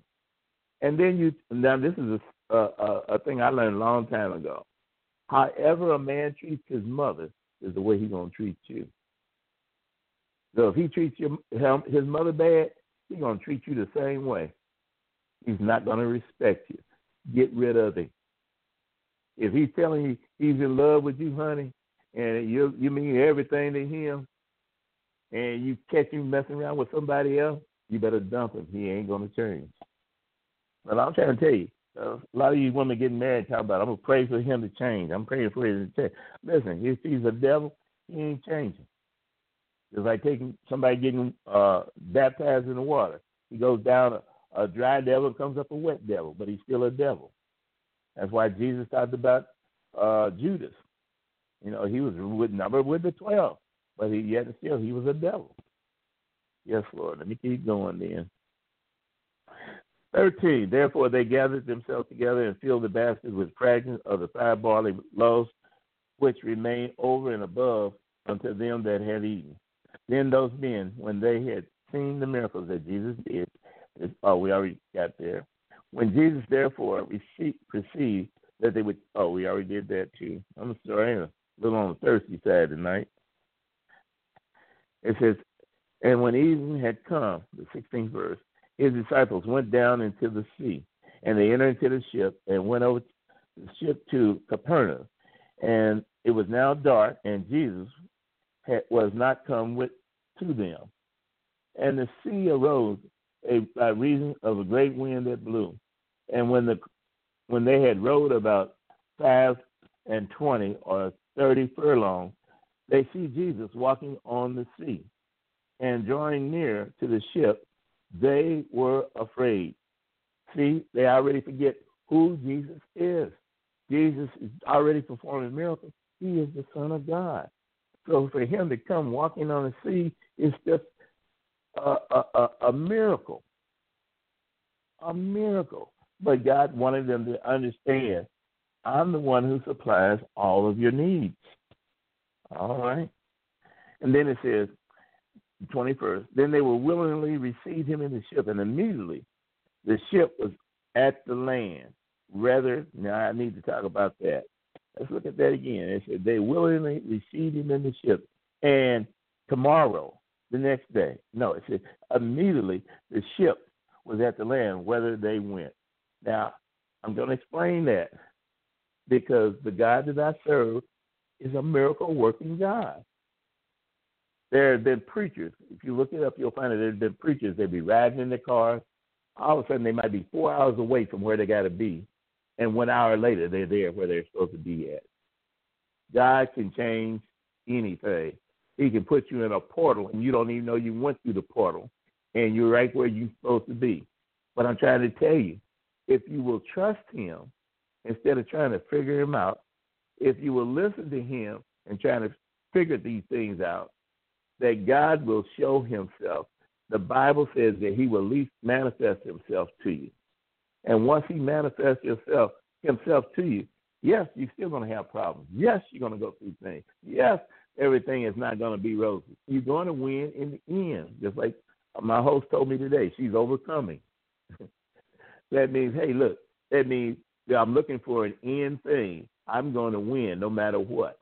And then you now this is a, a, a thing I learned a long time ago. However a man treats his mother is the way he's gonna treat you. So if he treats your, his mother bad, he's gonna treat you the same way. He's not gonna respect you. Get rid of him. If he's telling you he's in love with you, honey, and you you mean everything to him, and you catch him messing around with somebody else, you better dump him. He ain't gonna change. But I'm trying to tell you, uh, a lot of you women getting married talk about I'm gonna pray for him to change. I'm praying for him to change. Listen, if he's a devil, he ain't changing. It's like taking somebody getting uh, baptized in the water. He goes down a, a dry devil, comes up a wet devil, but he's still a devil. That's why Jesus talked about uh, Judas. You know, he was with number with the twelve. But he, yet still, he was a devil. Yes, Lord. Let me keep going then. 13. Therefore they gathered themselves together and filled the baskets with fragments of the five barley loaves, which remained over and above unto them that had eaten. Then those men, when they had seen the miracles that Jesus did, oh, we already got there. When Jesus therefore received, perceived that they would, oh, we already did that too. I'm sorry, I'm a little on the thirsty side tonight. It says, And when evening had come, the 16th verse, his disciples went down into the sea, and they entered into the ship and went over the ship to Capernaum. And it was now dark, and Jesus had, was not come with to them. And the sea arose a, by reason of a great wind that blew. And when the when they had rowed about five and twenty or thirty furlongs, they see Jesus walking on the sea. And drawing near to the ship, they were afraid. See, they already forget who Jesus is. Jesus is already performing miracles. He is the Son of God. So for him to come walking on the sea is just a, a, a, a miracle. A miracle. But God wanted them to understand I'm the one who supplies all of your needs. All right. And then it says, 21st, then they will willingly receive him in the ship, and immediately the ship was at the land. Rather, now I need to talk about that. Let's look at that again. It said they willingly received him in the ship, and tomorrow, the next day, no, it said immediately the ship was at the land, whether they went. Now, I'm going to explain that because the God that I serve is a miracle working God. There have been preachers. If you look it up, you'll find that there have been preachers. They'd be riding in their cars. All of a sudden, they might be four hours away from where they got to be. And one hour later, they're there where they're supposed to be at. God can change anything. He can put you in a portal, and you don't even know you went through the portal, and you're right where you're supposed to be. But I'm trying to tell you, if you will trust Him instead of trying to figure Him out, if you will listen to Him and trying to figure these things out, that God will show himself. The Bible says that he will least manifest himself to you. And once he manifests himself, himself to you, yes, you're still going to have problems. Yes, you're going to go through things. Yes, everything is not going to be rosy. You're going to win in the end, just like my host told me today. She's overcoming. [LAUGHS] that means, hey, look, that means I'm looking for an end thing. I'm going to win no matter what.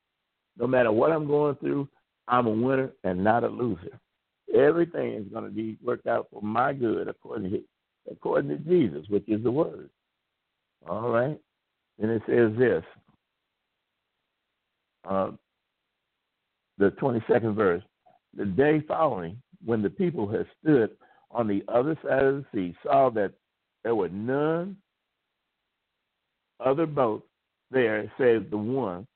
No matter what I'm going through, I'm a winner and not a loser. Everything is going to be worked out for my good according to according to Jesus, which is the word. All right. And it says this. Uh, the 22nd verse. The day following, when the people had stood on the other side of the sea, saw that there were none other boats there save the one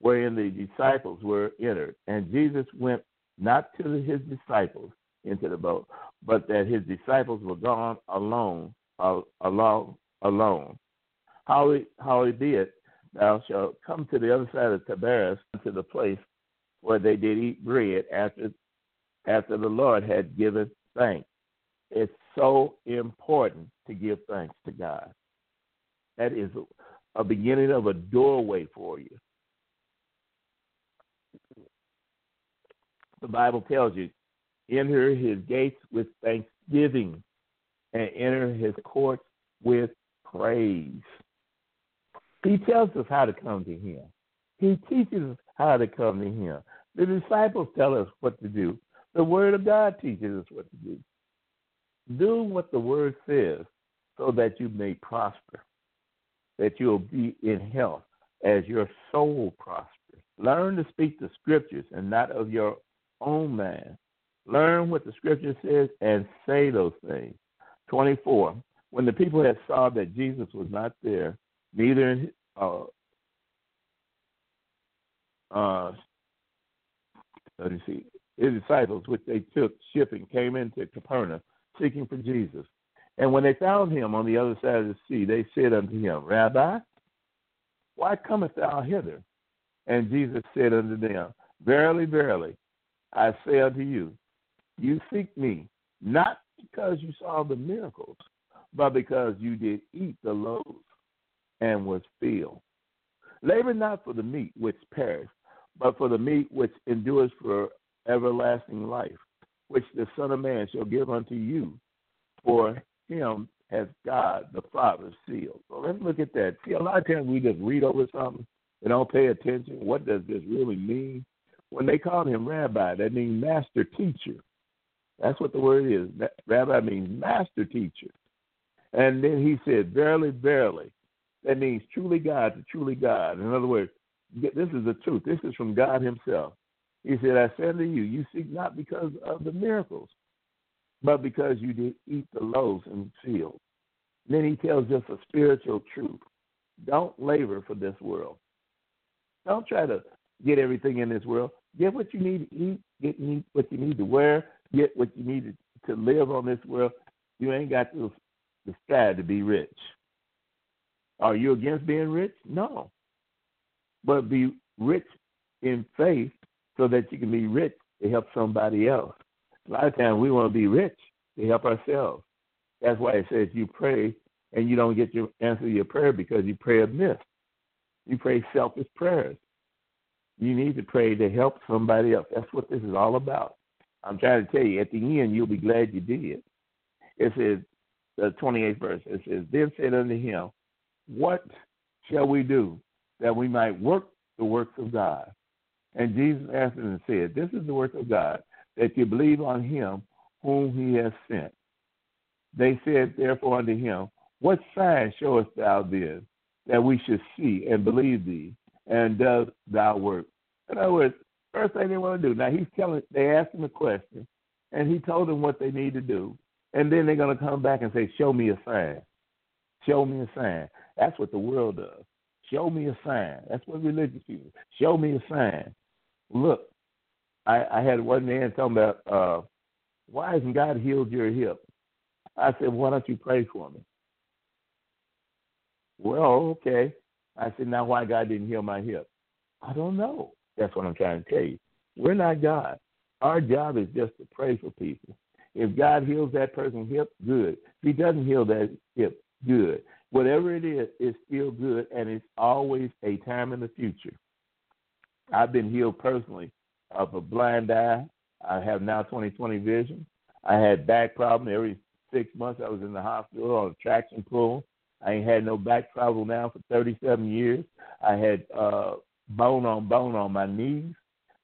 wherein the disciples were entered. And Jesus went not to his disciples into the boat, but that his disciples were gone alone, alone, alone. How he, how he did, thou shalt come to the other side of Tiberias, to the place where they did eat bread after after the Lord had given thanks. It's so important to give thanks to God. That is a beginning of a doorway for you. the Bible tells you, enter his gates with thanksgiving and enter his courts with praise. He tells us how to come to him. He teaches us how to come to him. The disciples tell us what to do. The word of God teaches us what to do. Do what the word says so that you may prosper, that you'll be in health as your soul prospers. Learn to speak the scriptures and not of your own man. Learn what the scripture says and say those things. 24. When the people had saw that Jesus was not there, neither uh, uh, let me see, his disciples, which they took shipping, came into Capernaum seeking for Jesus. And when they found him on the other side of the sea, they said unto him, Rabbi, why comest thou hither? And Jesus said unto them, Verily, verily, I say unto you, you seek me not because you saw the miracles, but because you did eat the loaves and was filled. Labor not for the meat which perish, but for the meat which endures for everlasting life, which the Son of Man shall give unto you. For him has God the Father sealed. So let's look at that. See, a lot of times we just read over something and don't pay attention. What does this really mean? when they called him rabbi, that means master teacher. That's what the word is. Rabbi means master teacher. And then he said, Verily, verily. That means truly God to truly God. In other words, This is the truth. This is from God Himself. He said, I said to you, you seek not because of the miracles, but because you did eat the loaves and field. Then he tells us a spiritual truth. Don't labor for this world. Don't try to get everything in this world. Get what you need to eat, get what you need to wear, get what you need to live on this world. You ain't got to strive to be rich. Are you against being rich? No. But be rich in faith so that you can be rich to help somebody else. A lot of times we want to be rich to help ourselves. That's why it says you pray and you don't get your answer to your prayer because you pray amiss. You pray selfish prayers. You need to pray to help somebody else. That's what this is all about. I'm trying to tell you, at the end, you'll be glad you did. It says, the 28th verse, it says, Then said unto him, What shall we do that we might work the works of God? And Jesus answered and said, This is the work of God, that you believe on him whom he has sent. They said therefore unto him, What sign showest thou then, that we should see and believe thee, and does thou work? In other words, first thing they want to do. Now he's telling they asked him a question, and he told them what they need to do, and then they're gonna come back and say, Show me a sign. Show me a sign. That's what the world does. Show me a sign. That's what religious people. Show me a sign. Look, I, I had one man me about uh, why hasn't God healed your hip? I said, why don't you pray for me? Well, okay. I said, now why God didn't heal my hip? I don't know. That's what I'm trying to tell you. We're not God. Our job is just to pray for people. If God heals that person's hip, good. If He doesn't heal that hip, good. Whatever it is, it's still good, and it's always a time in the future. I've been healed personally of a blind eye. I have now 20/20 vision. I had back problem every six months. I was in the hospital on a traction pull. I ain't had no back problem now for 37 years. I had uh, bone on bone on my knees.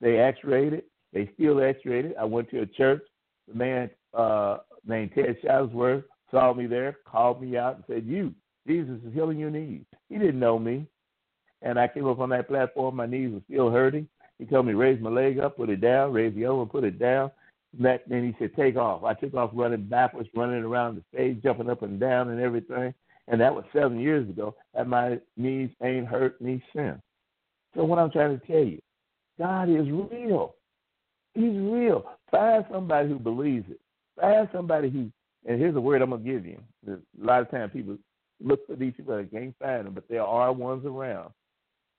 They X-rayed it. They still X-rayed it. I went to a church. The man uh, named Ted Shuttlesworth saw me there, called me out, and said, "You, Jesus is healing your knees." He didn't know me, and I came up on that platform. My knees were still hurting. He told me raise my leg up, put it down, raise the other put it down. That, then he said take off. I took off running backwards, running around the stage, jumping up and down and everything. And that was seven years ago. And my knees ain't hurt me since. So what I'm trying to tell you, God is real. He's real. Find somebody who believes it. Find somebody who, and here's a word I'm gonna give you. A lot of times people look for these people and can't find them, but there are ones around.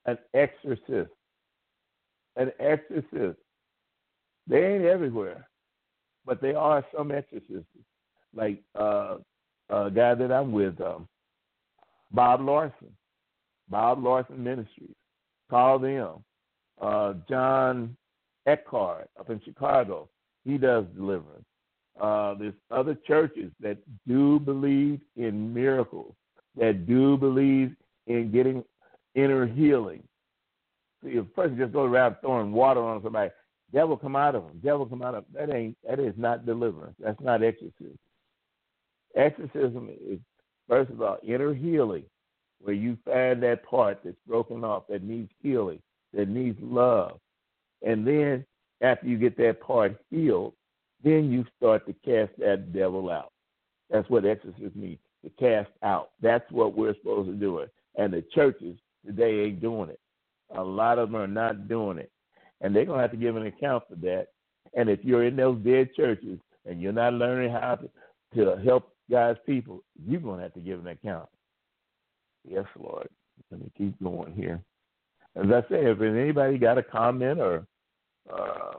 An exorcist an exorcist. They ain't everywhere, but there are some exorcists, like uh, a guy that I'm with, um, Bob Larson, Bob Larson Ministries. Call them. Uh, John Eckhardt up in Chicago, he does deliverance. Uh, there's other churches that do believe in miracles, that do believe in getting inner healing. See, if a person just goes around throwing water on somebody, devil come out of them. Devil come out of them. That ain't that is not deliverance. That's not exorcism. Exorcism is first of all inner healing, where you find that part that's broken off that needs healing, that needs love, and then after you get that part healed, then you start to cast that devil out. That's what exorcism means to cast out. That's what we're supposed to do. And the churches today ain't doing it. A lot of them are not doing it. And they're going to have to give an account for that. And if you're in those dead churches and you're not learning how to, to help God's people, you're going to have to give an account. Yes, Lord. Let me keep going here. As I say, if anybody got a comment or uh,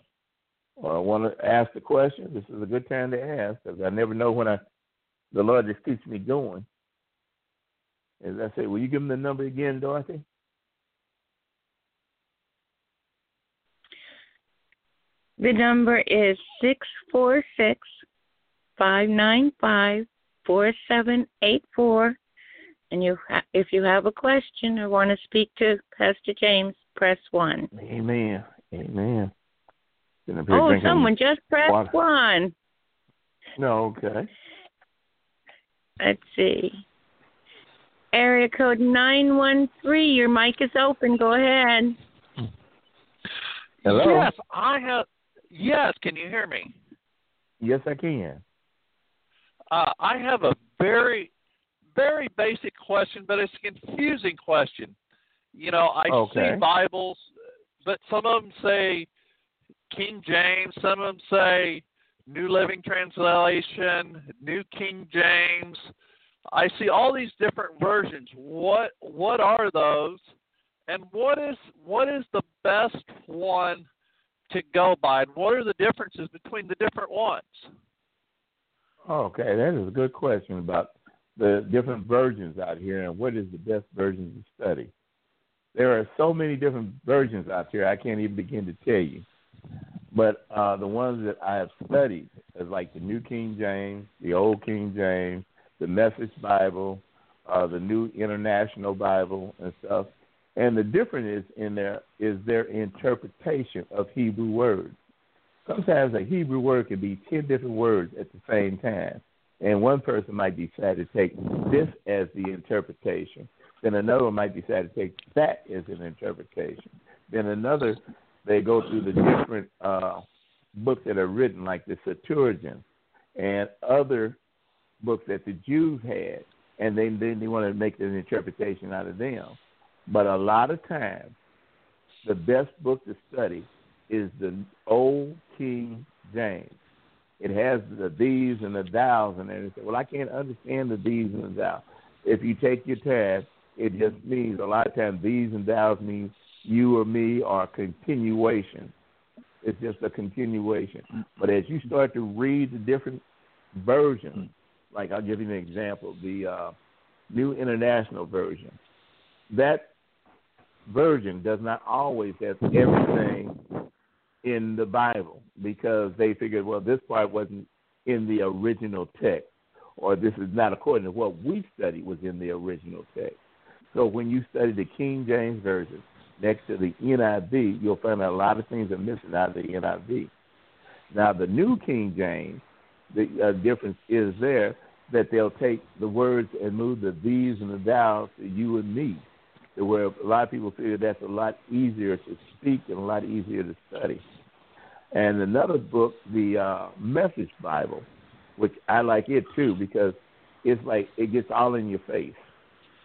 or want to ask a question, this is a good time to ask because I never know when I the Lord just keeps me going. As I say, will you give them the number again, Dorothy? The number is six four six five nine five four seven eight four. And you, ha- if you have a question or want to speak to Pastor James, press one. Amen. Amen. Oh, someone just pressed water. one. No, okay. Let's see. Area code 913. Your mic is open. Go ahead. Hello. Yes, I have. Yes, can you hear me? Yes, I can. Uh, I have a very, very basic question, but it's a confusing question. You know, I Okay. see Bibles, but some of them say King James, some of them say New Living Translation, New King James. I see all these different versions. What what are those? And what is what is the best one to go by? And what are the differences between the different ones? Okay, that is a good question about the different versions out here and what is the best version to study. There are so many different versions out here, I can't even begin to tell you. But uh, the ones that I have studied is like the New King James, the Old King James, the Message Bible, uh, the New International Bible, and stuff. And the difference is in there is their interpretation of Hebrew words. Sometimes a Hebrew word can be ten different words at the same time, and one person might decide to take this as the interpretation. Then another might decide to take that as an interpretation. Then another, they go through the different uh, books that are written, like the Septuagint and other books that the Jews had, and then then they want to make an interpretation out of them. But a lot of times, the best book to study is the Old King James. It has the these and the thous and everything. Well, I can't understand the these and the thou. If you take your time, it just means a lot of times these and thous means you or me or continuation. It's just a continuation. But as you start to read the different versions, like I'll give you an example, the uh, New International Version, that version does not always have everything in the Bible because they figured, well, this part wasn't in the original text, or this is not according to what we studied was in the original text. So when you study the King James Version next to the NIV, you'll find a lot of things are missing out of the NIV. Now, the New King James, the uh, difference is there that they'll take the words and move the these and the thous to you and me, where a lot of people figure that's a lot easier to speak and a lot easier to study. And another book, the uh, Message Bible, which I like it too because it's like it gets all in your face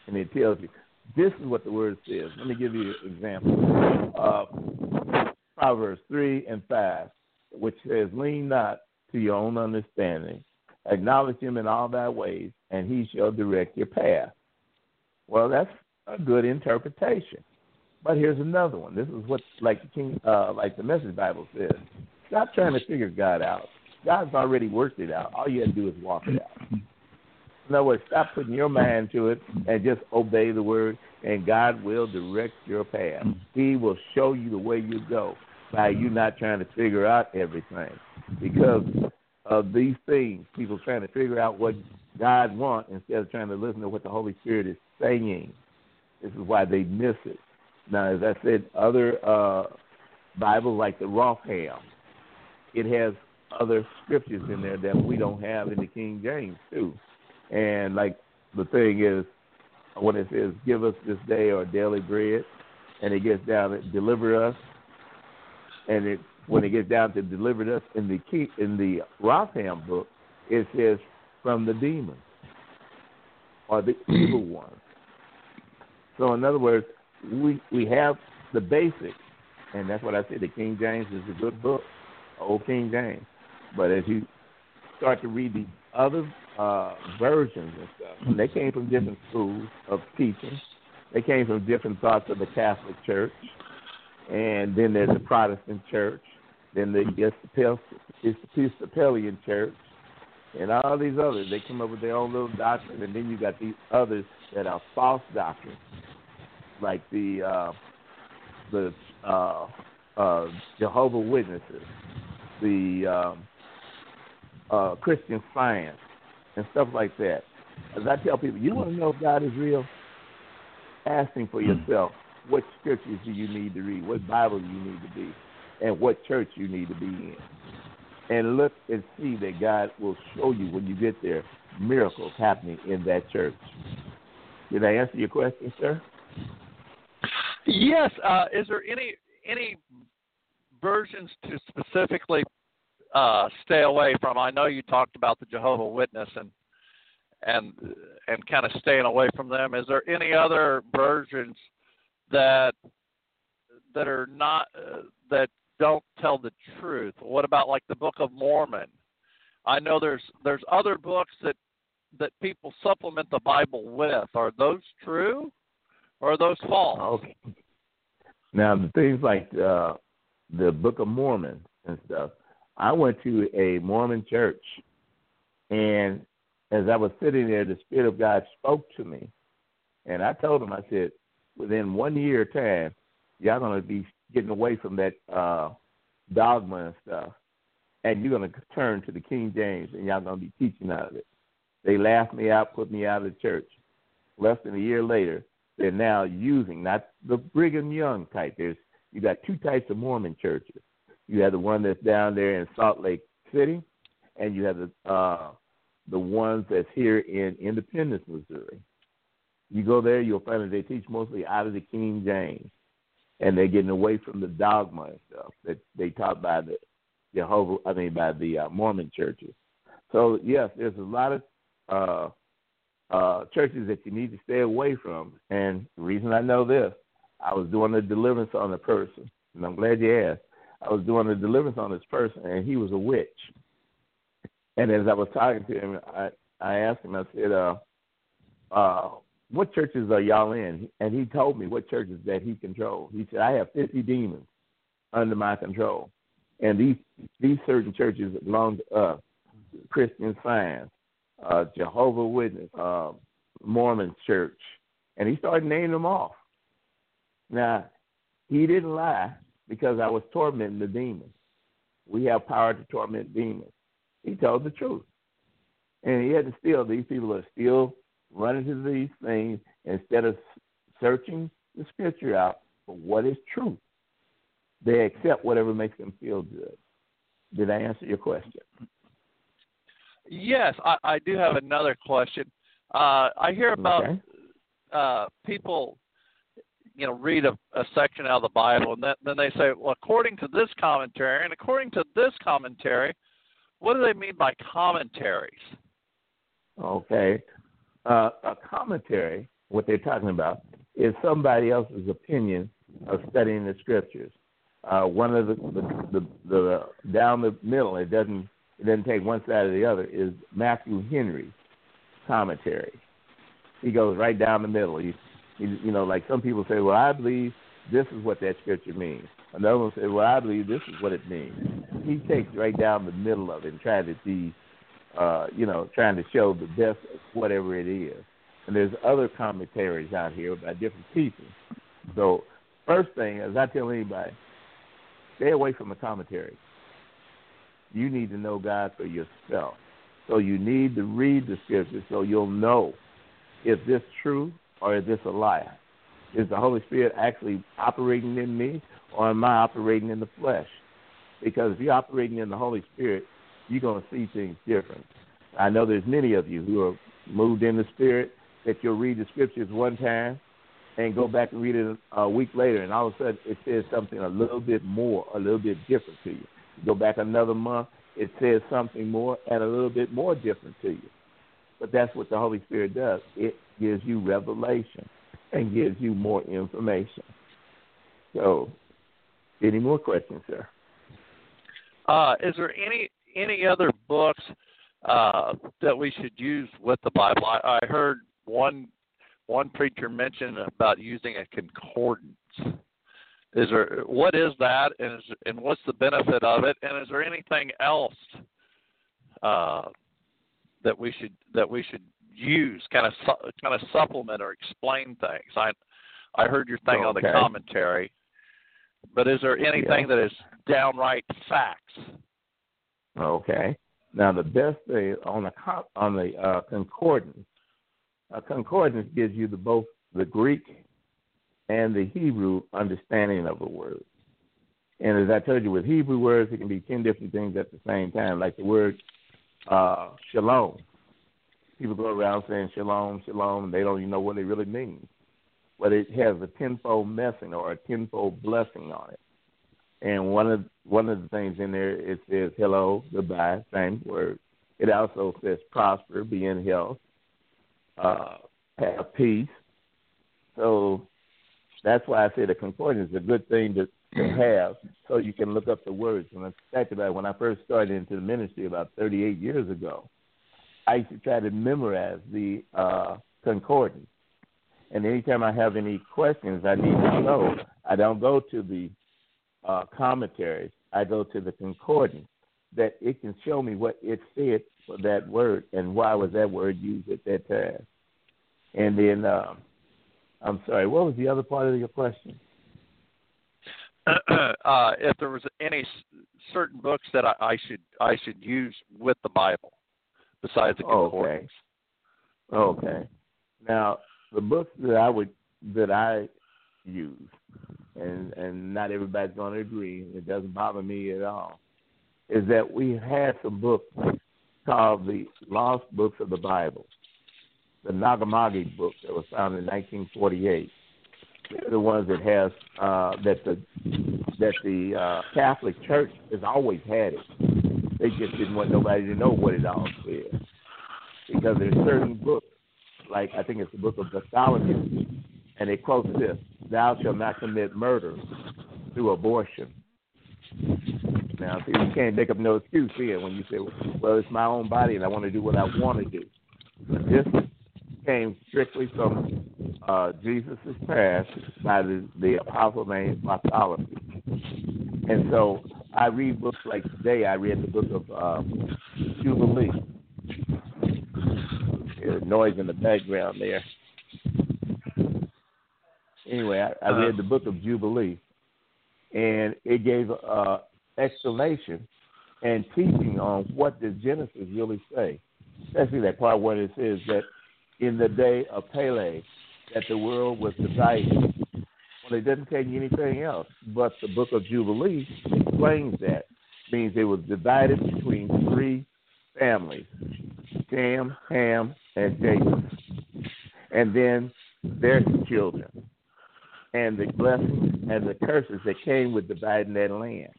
and it tells you this is what the word says. Let me give you an example. Uh, Proverbs 3 and 5, which says, Lean not to your own understanding, acknowledge him in all thy ways, and he shall direct your path. Well, that's a good interpretation. But here's another one. This is what, like the King, uh, like the Message Bible says. Stop trying to figure God out. God's already worked it out. All you have to do is walk it out. In other words, stop putting your mind to it and just obey the word, and God will direct your path. He will show you the way you go by you not trying to figure out everything. Because of these things, people trying to figure out what God wants instead of trying to listen to what the Holy Spirit is saying. This is why they miss it. Now, as I said, other uh, Bibles like the Rotherham, it has other scriptures in there that we don't have in the King James too. And like the thing is, when it says, "Give us this day our daily bread," and it gets down to deliver us, and it when it gets down to deliver us in the key in the Rotherham book, it says from the demons or the evil one. So in other words, we we have the basics, and that's what I said. The King James is a good book, Old King James. But as you start to read the other uh, versions and stuff, and they came from different schools of teaching. They came from different thoughts of the Catholic Church, and then there's the Protestant Church, then the Episcopalian Church, and all these others. They come up with their own little doctrine, and then you got these others that are false doctrines, like the uh, the uh, uh, Jehovah Witnesses, the um, uh, Christian Science, and stuff like that. As I tell people, you want to know if God is real, asking for yourself what scriptures do you need to read, what Bible do you need to be, and what church you need to be in. And look and see that God will show you when you get there miracles happening in that church. Did I answer your question, sir? Yes. Uh, is there any any versions to specifically uh, stay away from? I know you talked about the Jehovah Witness and and and kind of staying away from them. Is there any other versions that that are not uh, that don't tell the truth? What about like the Book of Mormon? I know there's there's other books that that people supplement the Bible with. Are those true or are those false? Okay. Now the things like uh, the Book of Mormon and stuff. I went to a Mormon church, and as I was sitting there, the Spirit of God spoke to me, and I told him, I said, within one year time, y'all gonna be getting away from that uh, dogma and stuff, and you're gonna turn to the King James, and y'all gonna be teaching out of it. They laughed me out, put me out of the church. Less than a year later, they're now using not the Brigham Young type. There's you got two types of Mormon churches. You have the one that's down there in Salt Lake City, and you have the uh, the ones that's here in Independence, Missouri. You go there, you'll find that they teach mostly out of the King James, and they're getting away from the dogma and stuff that they taught by the Jehovah, I mean by the uh, Mormon churches. So yes, there's a lot of uh, uh, churches that you need to stay away from. And the reason I know this, I was doing a deliverance on a person, and I'm glad you asked. I was doing a deliverance on this person, and he was a witch. And as I was talking to him, I I asked him. I said, uh, uh, "What churches are y'all in?" And he told me what churches that he controlled. He said, "I have 50 demons under my control, and these these certain churches belong to us, Christian Science, uh, Jehovah Witness, uh, Mormon Church, and he started naming them off. Now, he didn't lie because I was tormenting the demons. We have power to torment demons. He told the truth. And he had to still, these people are still running to these things instead of searching the scripture out for what is truth. They accept whatever makes them feel good. Did I answer your question? Yes, I, I do have another question. Uh, I hear about okay. uh, people, you know, read a, a section out of the Bible, and then, then they say, well, according to this commentary, and according to this commentary, what do they mean by commentaries? Okay. Uh, a commentary, what they're talking about, is somebody else's opinion of studying the scriptures. Uh, one of the the, the the down the middle, it doesn't it doesn't take one side or the other, is Matthew Henry's commentary. He goes right down the middle. He, he, you know, like some people say, well, I believe this is what that scripture means. Another one say, well, I believe this is what it means. He takes right down the middle of it and tries to see, uh, you know, trying to show the best of whatever it is. And there's other commentaries out here by different people. So, first thing, as I tell anybody, stay away from the commentaries. You need to know God for yourself. So you need to read the scripture so you'll know is this true or is this a lie? Is the Holy Spirit actually operating in me or am I operating in the flesh? Because if you're operating in the Holy Spirit, you're going to see things different. I know there's many of you who are moved in the Spirit that you'll read the scriptures one time and go back and read it a week later, and all of a sudden it says something a little bit more, a little bit different to you. Go back another month, it says something more and a little bit more different to you. But that's what the Holy Spirit does. It gives you revelation and gives you more information. So, any more questions, sir? Uh, is there any any other books uh, that we should use with the Bible? I, I heard one one preacher mention about using a concordance. Is there what is that, and is, and what's the benefit of it, and is there anything else uh, that we should that we should use, kind of su- kind of supplement or explain things? I I heard your thing okay. on the commentary, but is there anything yeah. that is downright facts? Okay. Now the best thing on the on the uh, concordance, a concordance gives you the both the Greek and the Hebrew understanding of a word. And as I told you, with Hebrew words, it can be 10 different things at the same time, like the word uh, shalom. people go around saying shalom, shalom, and they don't even know what it really means. But it has a tenfold blessing or a tenfold blessing on it. And one of one of the things in there it says hello, goodbye, same word. It also says prosper, be in health, uh, have peace. So that's why I say the concordance is a good thing to, to have so you can look up the words. And I fact about when I first started into the ministry about 38 years ago, I used to try to memorize the uh, concordance. And anytime I have any questions I need to know, I don't go to the uh, commentaries. I go to the concordance that it can show me what it said for that word and why was that word used at that time. And then, um, I'm sorry, what was the other part of your question? [CLEARS THROAT] uh, if there was any certain books that I, I should I should use with the Bible besides the concordance. Okay. Okay. Now, the books that I would that I use, and and not everybody's going to agree. It doesn't bother me at all. Is that we had some books called the Lost Books of the Bible, the Nag Hammadi book that was found in 1948. They're the ones that has uh, that the that the uh, Catholic Church has always had it. They just didn't want nobody to know what it all said because there's certain books, like I think it's the book of Bartholomew, and it quotes this: "Thou shalt not commit murder through abortion." Now, see, you can't make up no excuse here when you say, "Well, it's my own body, and I want to do what I want to do." This came strictly from uh, Jesus' past by the, the apostle named Bartholomew. And so I read books like today, I read the book of um, Jubilee. There's noise in the background there. Anyway, I, I read the book of Jubilee, and it gave uh, explanation and teaching on what does Genesis really say, especially that part where it says that in the day of Pele, that the world was divided. Well, it doesn't tell you anything else, but the book of Jubilee explains that. It means it was divided between three families Shem, Ham, and Japheth. And then their children. And the blessings and the curses that came with dividing that land.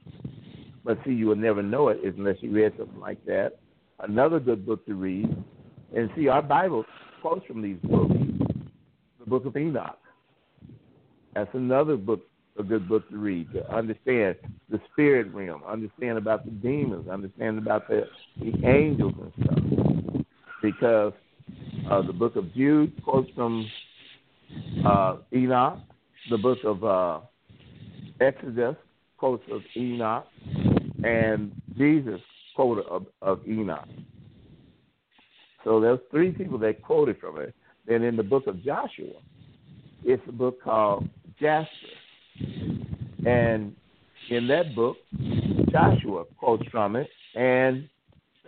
But see, you will never know it unless you read something like that. Another good book to read. And see, our Bible quotes from these books. The book of Enoch. That's another book, a good book to read to understand the spirit realm, understand about the demons, understand about the, the angels and stuff. Because uh, the book of Jude quotes from uh, Enoch. The book of uh, Exodus quotes of Enoch, and Jesus quoted of, of Enoch. So there's three people that quoted from it. Then in the book of Joshua, it's a book called Jasher. And in that book, Joshua quotes from it and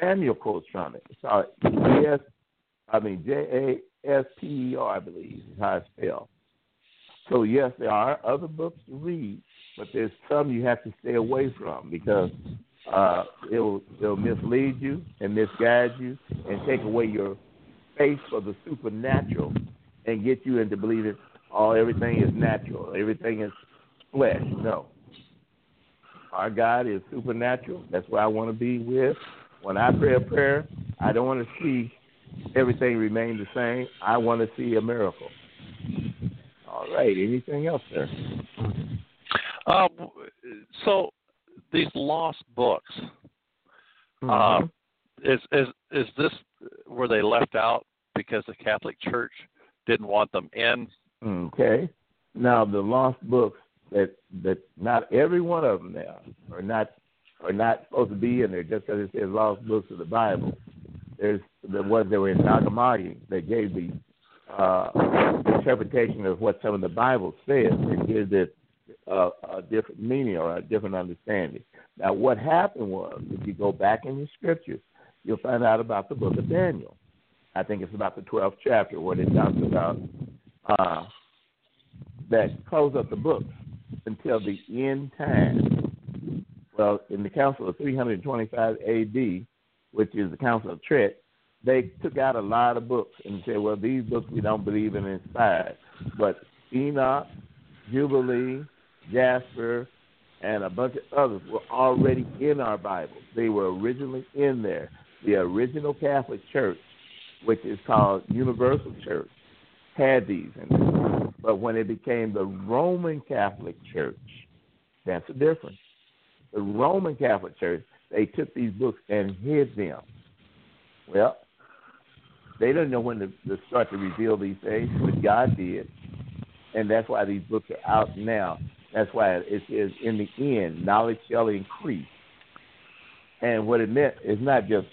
Samuel quotes from it. Sorry, yes, I mean J A S P E R, I believe is how it's spelled. So yes, there are other books to read, but there's some you have to stay away from because uh, it'll it'll mislead you and misguide you and take away your faith for the supernatural and get you into believing all oh, everything is natural, everything is flesh. No. Our God is supernatural. That's what I want to be with. When I pray a prayer, I don't want to see everything remain the same. I want to see a miracle. All right. Anything else, there? Um, so these lost books. Mm-hmm. Uh, is is is this were they left out because the Catholic Church didn't want them in? Okay. Now the lost books that that not every one of them now are not are not supposed to be in there just because it says lost books of the Bible. There's the ones that were in Nag Hammadi that gave the uh, interpretation of what some of the Bible says and gives it uh, a different meaning or a different understanding. Now, what happened was, if you go back in the scriptures, you'll find out about the book of Daniel. I think it's about the 12th chapter where it talks about uh, that close up the book until the end time. Well, in the Council of 325 AD, which is the Council of Trent, they took out a lot of books and said, well, these books we don't believe in inspired. But Enoch, Jubilee, Jasper, and a bunch of others were already in our Bibles. They were originally in there. The original Catholic Church, which is called Universal Church, had these in there. But when it became the Roman Catholic Church, that's the difference. The Roman Catholic Church, they took these books and hid them. Well, they didn't know when to, to start to reveal these things, but God did. And that's why these books are out now. That's why it says, in the end, knowledge shall increase. And what it meant is not just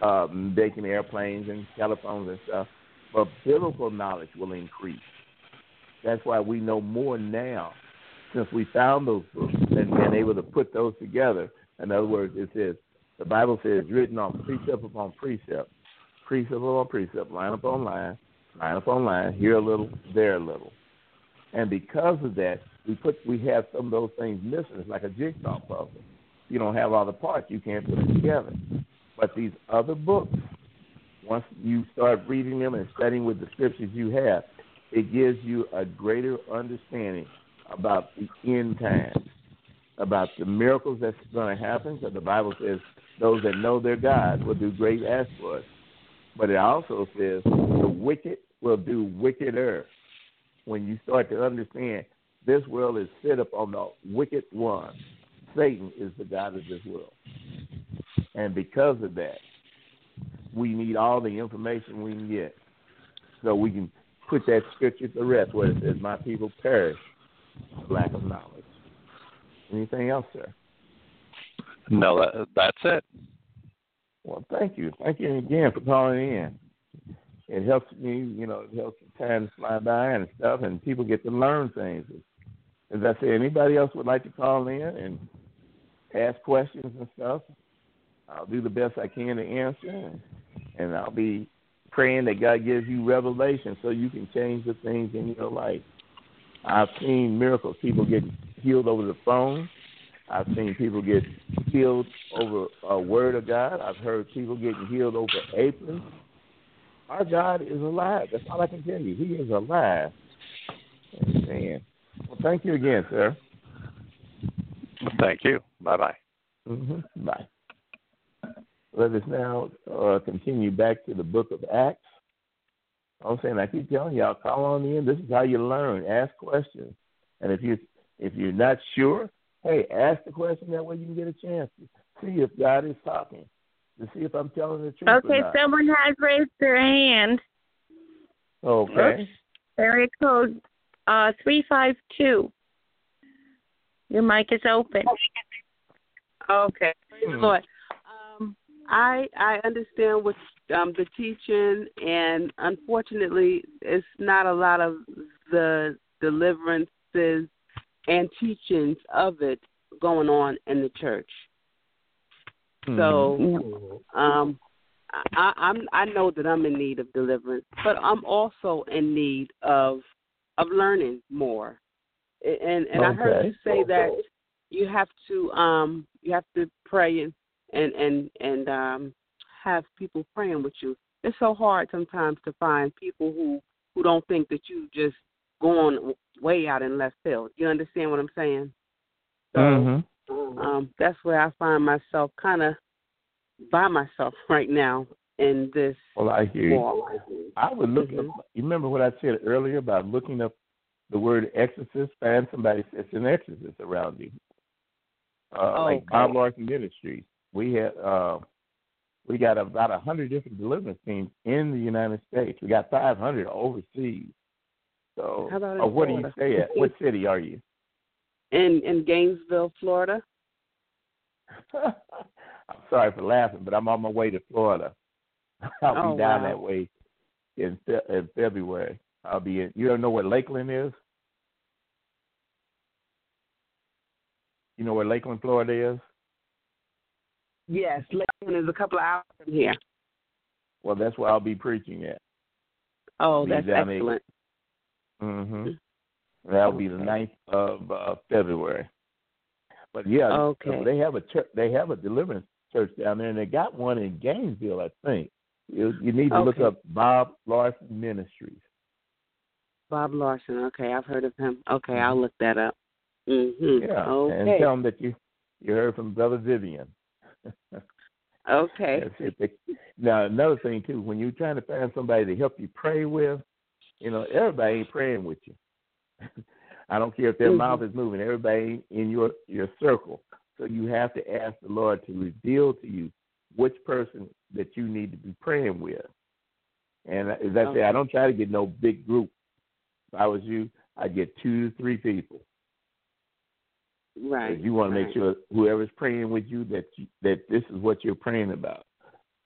um, making airplanes and telephones and stuff, but biblical knowledge will increase. That's why we know more now since we found those books and been able to put those together. In other words, it says, the Bible says, written on precept upon precept, precept upon precept, line upon line, line upon line, here a little, there a little. And because of that, we put we have some of those things missing. It's like a jigsaw puzzle. You don't have all the parts, you can't put it together. But these other books, once you start reading them and studying with the scriptures you have, it gives you a greater understanding about the end times, about the miracles that's going to happen. Because the Bible says those that know their God will do great exploits. But it also says the wicked will do wickeder. When you start to understand this world is set up on the wicked one, Satan is the God of this world. And because of that, we need all the information we can get so we can put that scripture to rest where it says, My people perish for lack of knowledge. Anything else, sir? No, that, that's it. Well, thank you. Thank you again for calling in. It helps me, you know, it helps time fly by and stuff, and people get to learn things. As I say, anybody else would like to call in and ask questions and stuff, I'll do the best I can to answer, and I'll be praying that God gives you revelation so you can change the things in your life. I've seen miracles. People get healed over the phone. I've seen people get healed over a word of God. I've heard people getting healed over aprons. Our God is alive. That's all I can tell you. He is alive. Amen. Well, thank you again, sir. Thank you. Bye bye. Mm-hmm. Bye. Let us now uh, continue back to the book of Acts. I'm saying I keep telling y'all, call on in. This is how you learn. Ask questions, and if you if you're not sure, hey, ask the question. That way you can get a chance to see if God is talking, to see if I'm telling the truth. Okay, someone has raised their hand. Okay. Oops. Area code uh, three five two. Your mic is open. Okay. Praise Hmm. Lord. Um, I I understand what um, the teaching, and unfortunately, it's not a lot of the deliverances and teachings of it going on in the church. Hmm. So, um, I, I'm I know that I'm in need of deliverance, but I'm also in need of of learning more. And and I heard you say that you have to um you have to pray and and and and um have people praying with you. It's so hard sometimes to find people who who don't think that you just going way out in left field. You understand what I'm saying? So Mhm. um that's where I find myself kind of by myself [LAUGHS] right now in this Well, I hear you. I would look Mhm. up. You remember what I said earlier about looking up the word exorcist? Find somebody that's an exorcist around you. Uh, Like Okay. Bob Larson Ministries, we had uh, we got about a hundred different deliverance teams in the United States. We got five hundred overseas. So, How about in uh, what do you stay at? What [LAUGHS] city are you? in in Gainesville, Florida. [LAUGHS] I'm sorry for laughing, but I'm on my way to Florida. [LAUGHS] I'll Oh, be down wow. that way in Fe- in February. I'll be in. You don't know where Lakeland is? You know where Lakeland, Florida is? Yes, Lakeland is a couple of hours from here. Well, that's where I'll be preaching at. Oh, Be that's excellent. Hmm That'll be the Okay. ninth of uh, February. But yeah, Okay. they have a church. They have a deliverance church down there, and they got one in Gainesville, I think. You, you need to Okay. look up Bob Larson Ministries. Bob Larson. Okay, I've heard of him. Okay, I'll look that up. Mhm. Mm-hmm. Yeah, and tell them that you you heard from Brother Vivian. [LAUGHS] Okay. That's it. They- Now another thing too, when you're trying to find somebody to help you pray with, you know everybody ain't praying with you. [LAUGHS] I don't care if their Mhm. mouth is moving. Everybody in your your circle, so you have to ask the Lord to reveal to you which person that you need to be praying with. And as I say, I don't try to get no big group. If I was you, I'd get two to three people. Right. You want to make right. sure whoever's praying with you that you, that this is what you're praying about.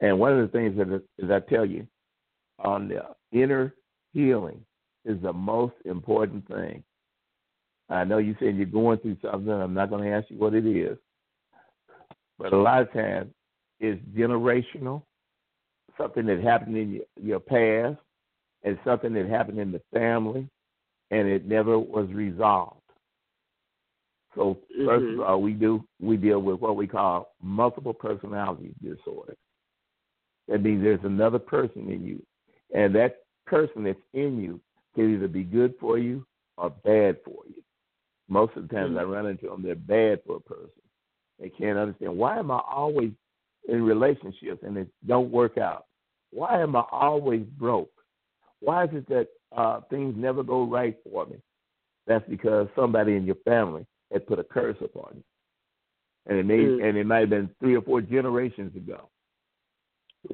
And one of the things that is, is I tell you, on the inner healing is the most important thing. I know you said you're going through something. I'm not going to ask you what it is, but a lot of times it's generational, something that happened in your, your past, and something that happened in the family, and it never was resolved. So 1st Mhm. of all, we do we deal with what we call multiple personality disorder. That means there's another person in you, and that person that's in you can either be good for you or bad for you. Most of the times I run into them, they're bad for a person. They can't understand why am I always in relationships and it don't work out. Why am I always broke? Why is it that uh, things never go right for me? That's because somebody in your family had put a curse upon you, and it may Mm. and it might have been three or four generations ago.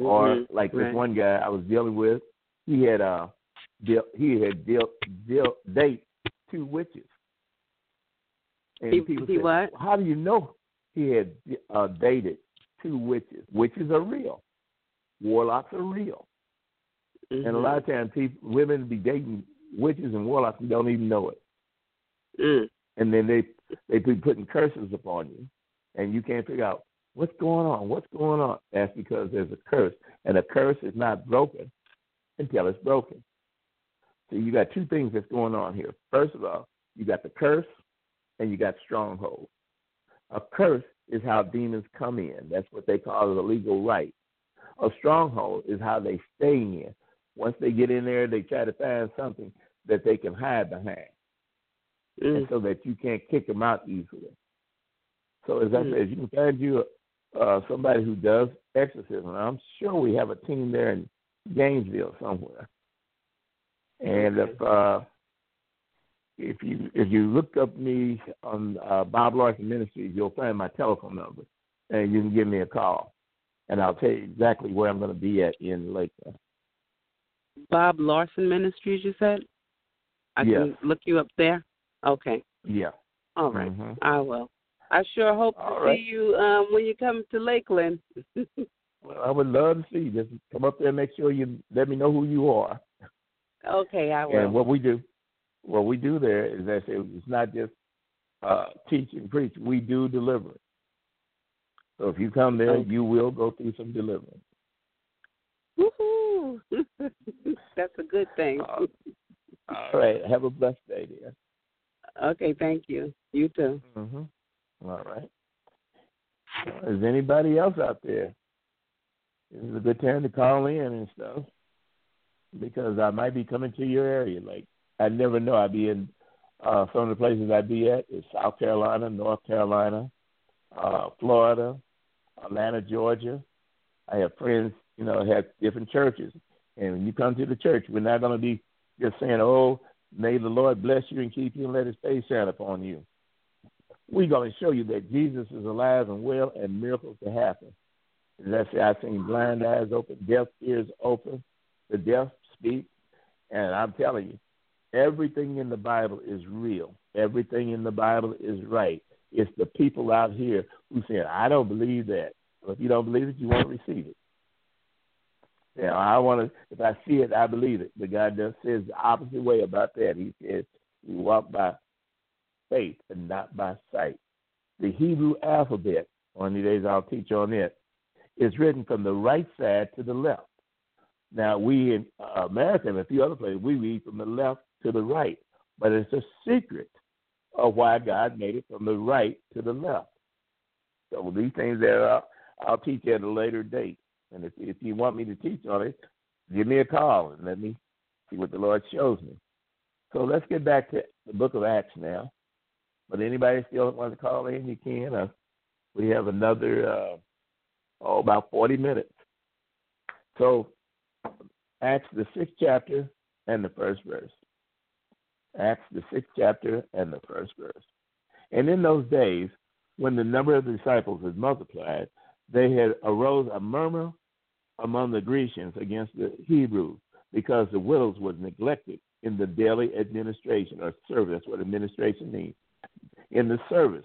Or Mhm. like this one guy I was dealing with, he had uh deal, he had deal, deal, date two witches. And He- people he said, what? How do you know he had uh, dated two witches? Witches are real. Warlocks are real. And a Mhm. lot of times, people, women be dating witches and warlocks and don't even know it. Mm. And then they they be putting curses upon you, and you can't figure out what's going on. What's going on? That's because there's a curse, and a curse is not broken until it's broken. So you got two things that's going on here. First of all, you got the curse, and you got stronghold. A curse is how demons come in. That's what they call the legal right. A stronghold is how they stay in. Once they get in there, they try to find something that they can hide behind, and Mm. so that you can't kick them out easily. So as I Mm. said, you can find you uh, somebody who does exorcism. I'm sure we have a team there in Gainesville somewhere. And if uh, if you if you look up me on uh, Bob Larson Ministries, you'll find my telephone number, and you can give me a call, and I'll tell you exactly where I'm going to be at in Lakeland. Bob Larson Ministries, you said? I Yes. can look you up there? Okay. Yeah. All right. Mhm. I will. I sure hope to All right. see you um when you come to Lakeland. [LAUGHS] Well, I would love to see you. Just come up there and make sure you let me know who you are. okay, I will. And what we do, what we do there is that it's not just uh, teach and preach. We do deliver. So if you come there, Okay. you will go through some deliverance. Woohoo! [LAUGHS] That's a good thing. Uh, All right. Have a blessed day, dear. okay, thank you. You too. Mm-hmm. All right. Is anybody else out there? This is a good time to call in and stuff because I might be coming to your area. Like I never know. I'd be in uh, some of the places I'd be at is South Carolina, North Carolina, uh, Florida, Atlanta, Georgia. I have friends, you know, have different churches, and when you come to the church, we're not going to be just saying, "Oh, may the Lord bless you and keep you and let His face shine upon you." We're going to show you that Jesus is alive and well, and miracles to happen. I say, I've seen blind eyes open, deaf ears open, the deaf speak, and I'm telling you, everything in the Bible is real. Everything in the Bible is right. It's the people out here who say, "I don't believe that." Well, if you don't believe it, you won't receive it. Yeah, I want to. If I see it, I believe it. But God just says the opposite way about that. He says we walk by faith and not by sight. The Hebrew alphabet, one of these days I'll teach on it, is written from the right side to the left. Now, we in uh, America and a few other places, we read from the left to the right, but it's a secret of why God made it from the right to the left. So these things that uh, I'll teach at a later date. And if if you want me to teach on it, give me a call and let me see what the Lord shows me. So let's get back to the book of Acts now. But anybody still want to call in, you can. Uh, we have another uh, oh about forty minutes. So Acts the sixth chapter and the first verse. Acts the sixth chapter and the first verse. And in those days, when the number of the disciples was multiplied, they had arose a murmur among the Grecians against the Hebrews, because the widows was neglected in the daily administration or service. That's what administration means. In the service.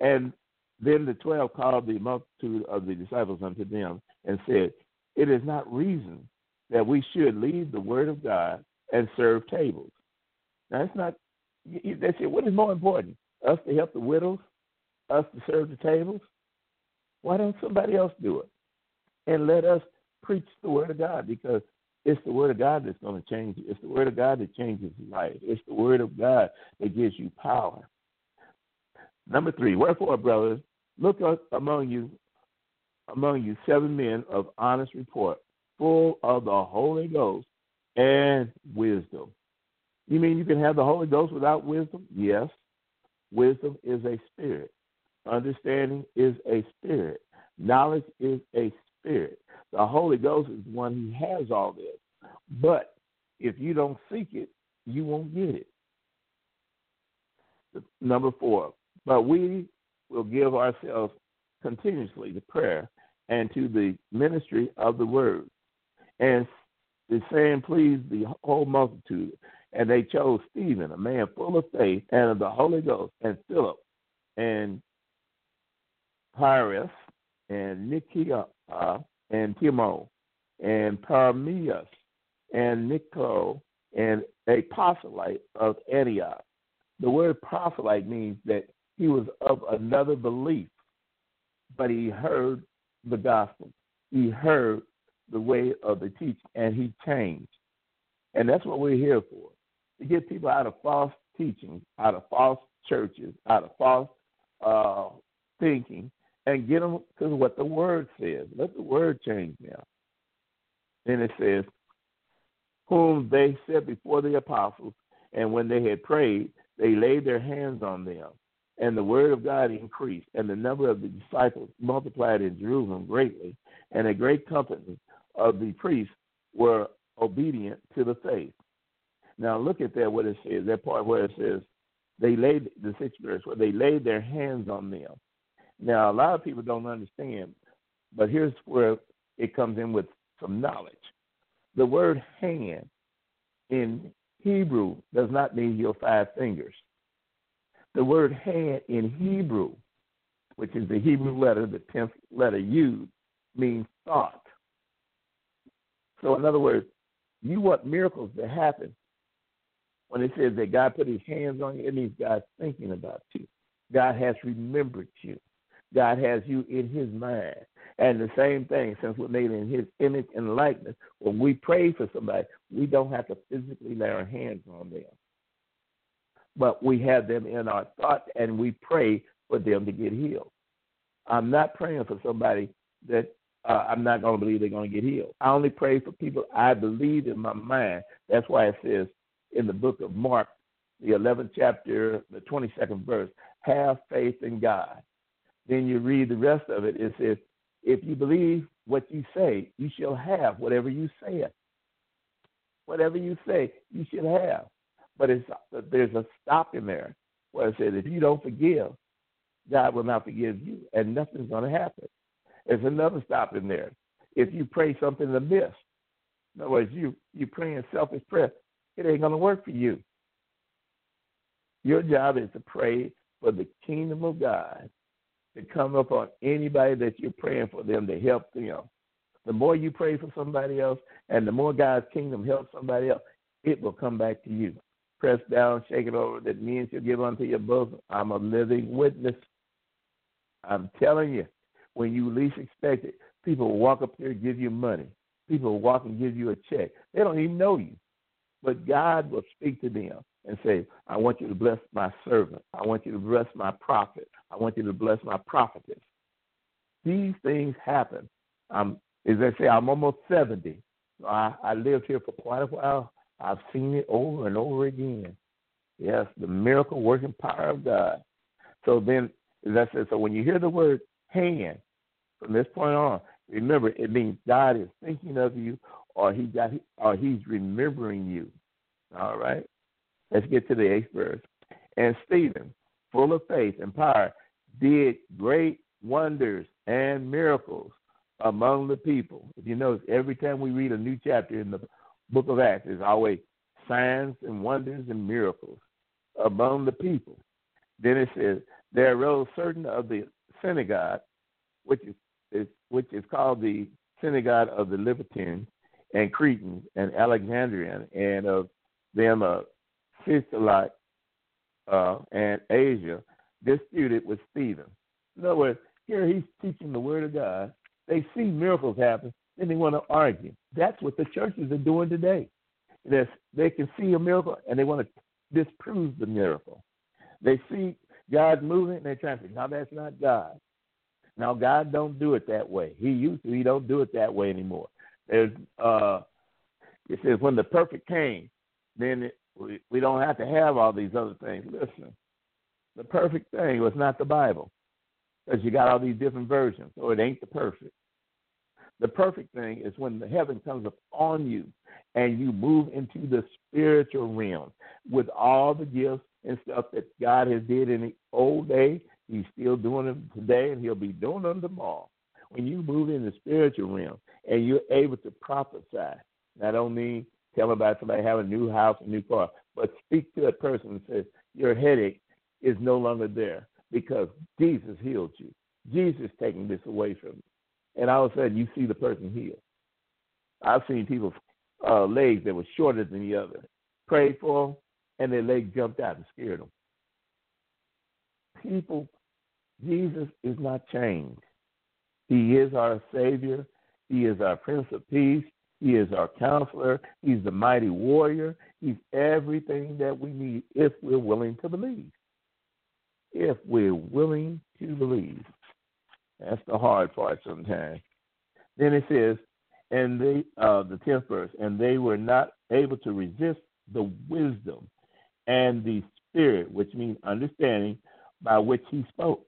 And then the twelve called the multitude of the disciples unto them and said, It is not reason that we should leave the word of God and serve tables. Now, it's not, they said, what is more important? Us to help the widows? Us to serve the tables? Why don't somebody else do it? And let us preach the word of God because it's the word of God that's going to change you. It's the word of God that changes life. It's the word of God that gives you power. Number three, wherefore, brothers, look among you among you seven men of honest report, full of the Holy Ghost and wisdom. You mean you can have the Holy Ghost without wisdom? Yes. Wisdom is a spirit. Understanding is a spirit. Knowledge is a spirit. The Holy Ghost is one who has all this. But if you don't seek it, you won't get it. Number four, but we will give ourselves continuously to prayer and to the ministry of the word. And the saying pleased the whole multitude. And they chose Stephen, a man full of faith and of the Holy Ghost, and Philip, and Pyrrhus, and Nikia, and Timo, and Parmenas, and Nico, and a proselyte of Antioch. The word proselyte means that he was of another belief, but he heard the gospel. He heard the way of the teaching, and he changed. And that's what we're here for to get people out of false teachings, out of false churches, out of false uh, thinking, and get them to what the Word says. Let the Word change them. Then it says, whom they set before the apostles, and when they had prayed, they laid their hands on them. And the word of God increased, and the number of the disciples multiplied in Jerusalem greatly, and a great company of the priests were obedient to the faith. Now look at that what it says, that part where it says they laid the sixth verse where they laid their hands on them. Now a lot of people don't understand, but here's where it comes in with some knowledge. The word hand in Hebrew does not mean your five fingers. The word hand in Hebrew, which is the Hebrew letter, the tenth letter used, means thought. So in other words, you want miracles to happen, when it says that God put his hands on you, it means God's thinking about you. God has remembered you. God has you in his mind. And the same thing, since we're made in his image and likeness, when we pray for somebody, we don't have to physically lay our hands on them. But we have them in our thoughts and we pray for them to get healed. I'm not praying for somebody that uh, I'm not going to believe they're going to get healed. I only pray for people I believe in my mind. That's why it says in the book of Mark, the 11th chapter, the 22nd verse, have faith in God. Then you read the rest of it. It says, if you believe what you say, you shall have whatever you say. Whatever you say, you shall have. But it's, there's a stop in there where it says, if you don't forgive, God will not forgive you, and nothing's going to happen. There's another stop in there. If you pray something amiss, in other words, you you praying selfish prayer, it ain't going to work for you. Your job is to pray for the kingdom of God to come upon anybody that you're praying for them to help them. The more you pray for somebody else and the more God's kingdom helps somebody else, it will come back to you. Press down, shake it over, that means you'll give unto your bosom. I'm a living witness. I'm telling you, when you least expect it, people walk up here and give you money. People walk and give you a check. They don't even know you. But God will speak to them and say, I want you to bless my servant. I want you to bless my prophet. I want you to bless my prophetess. These things happen. I'm As I say, I'm almost 70. I, I lived here for quite a while. I've seen it over and over again. Yes, the miracle working power of God. So then, as I said, so when you hear the word hand from this point on, remember it means God is thinking of you, or he got, or He's remembering you. All right. Let's get to the eighth verse. And Stephen, full of faith and power, did great wonders and miracles among the people. If you notice, every time we read a new chapter in the book of Acts, is always signs and wonders and miracles among the people. Then it says, There arose certain of the synagogue, which is, is which is called the synagogue of the Libertines and Cretans and Alexandrian, and of them a Physiolite uh, and Asia, disputed with Stephen. In other words, here he's teaching the word of God. They see miracles happen, then they want to argue. That's what the churches are doing today. That's, they can see a miracle and they want to disprove the miracle. They see God moving and they're trying to say, no, that's not God. Now God don't do it that way. He used to. He don't do it that way anymore. There's uh, it says when the perfect came, then it, we we don't have to have all these other things. Listen, the perfect thing was not the Bible because you got all these different versions, so it ain't the perfect. The perfect thing is when the heaven comes upon you and you move into the spiritual realm with all the gifts and stuff that God has did in the old day. He's still doing them today, and He'll be doing them tomorrow. When you move in the spiritual realm and you're able to prophesy, not only tell about somebody having a new house, a new car, but speak to that person and say, Your headache is no longer there because Jesus healed you. Jesus taking this away from you. And all of a sudden, you see the person healed. I've seen people's uh, legs that were shorter than the other. Prayed for them, and their leg jumped out and scared them. People, Jesus is not changed. He is our Savior. He is our Prince of Peace. He is our counselor. He's the mighty warrior. He's everything that we need if we're willing to believe if we're willing to believe. That's the hard part sometimes. Then it says, and they, uh, the tenth verse, and they were not able to resist the wisdom and the spirit, which means understanding, by which he spoke.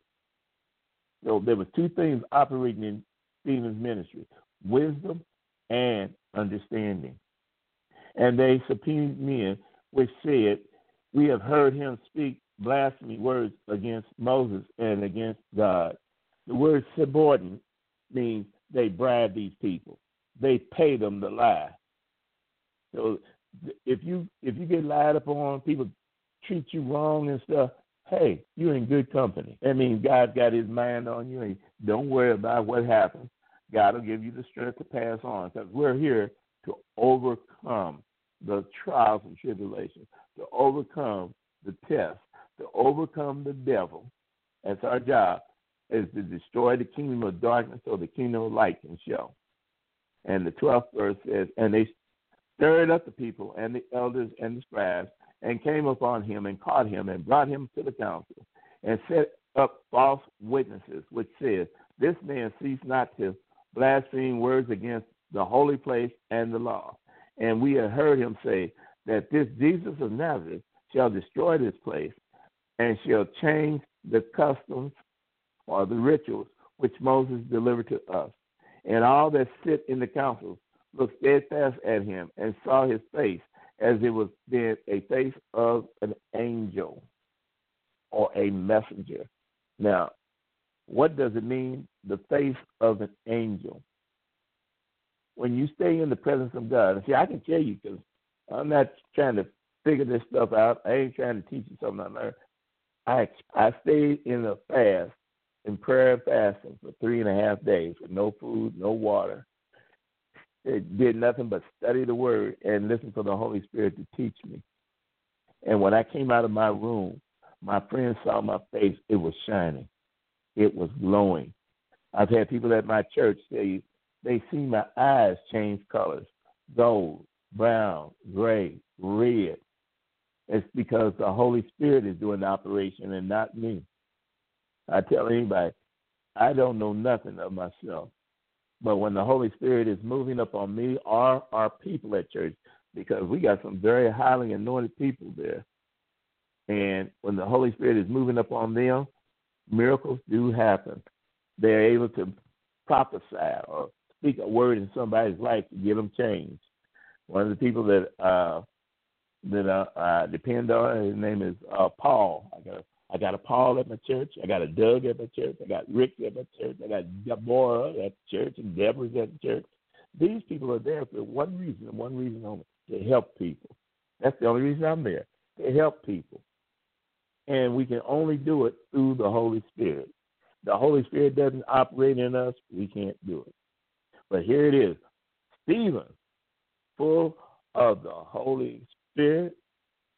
So there were two things operating in Stephen's ministry: wisdom and understanding. And they subpoenaed men, which said, "We have heard him speak blasphemy words against Moses and against God. The word subordinate means they bribe these people. They pay them to lie. So if you if you get lied upon, people treat you wrong and stuff. Hey, you're in good company. That means God's got His mind on you. And don't worry about what happens. God will give you the strength to pass on because we're here to overcome the trials and tribulations, to overcome the tests, to overcome the devil. That's our job, is to destroy the kingdom of darkness so the kingdom of light can show. And the 12th verse says, And they stirred up the people and the elders and the scribes and came upon him and caught him and brought him to the council and set up false witnesses, which said, This man ceased not to blaspheme words against the holy place and the law. And we have heard him say that this Jesus of Nazareth shall destroy this place and shall change the customs or the rituals which Moses delivered to us. And all that sit in the council looked steadfast at him and saw his face as it was then a face of an angel or a messenger. Now, what does it mean, the face of an angel? When you stay in the presence of God, and see, I can tell you because I'm not trying to figure this stuff out. I ain't trying to teach you something I learned. I I stayed in a fast, in prayer and fasting for three and a half days with no food, no water. It did nothing but study the word and listen for the Holy Spirit to teach me. And when I came out of my room, my friends saw my face. It was shining. It was glowing. I've had people at my church say they see my eyes change colors gold, brown, gray, red. It's because the Holy Spirit is doing the operation and not me. I tell anybody, I don't know nothing of myself. But when the Holy Spirit is moving up on me or our people at church, because we got some very highly anointed people there. And when the Holy Spirit is moving up on them, miracles do happen. They're able to prophesy or speak a word in somebody's life to get them changed. One of the people that uh, that uh, I depend on, his name is uh, Paul. I got a, I got a Paul at my church. I got a Doug at my church. I got Rick at my church. I got Deborah at the church and Deborah's at the church. These people are there for one reason and one reason only to help people. That's the only reason I'm there to help people. And we can only do it through the Holy Spirit. The Holy Spirit doesn't operate in us, we can't do it. But here it is Stephen, full of the Holy Spirit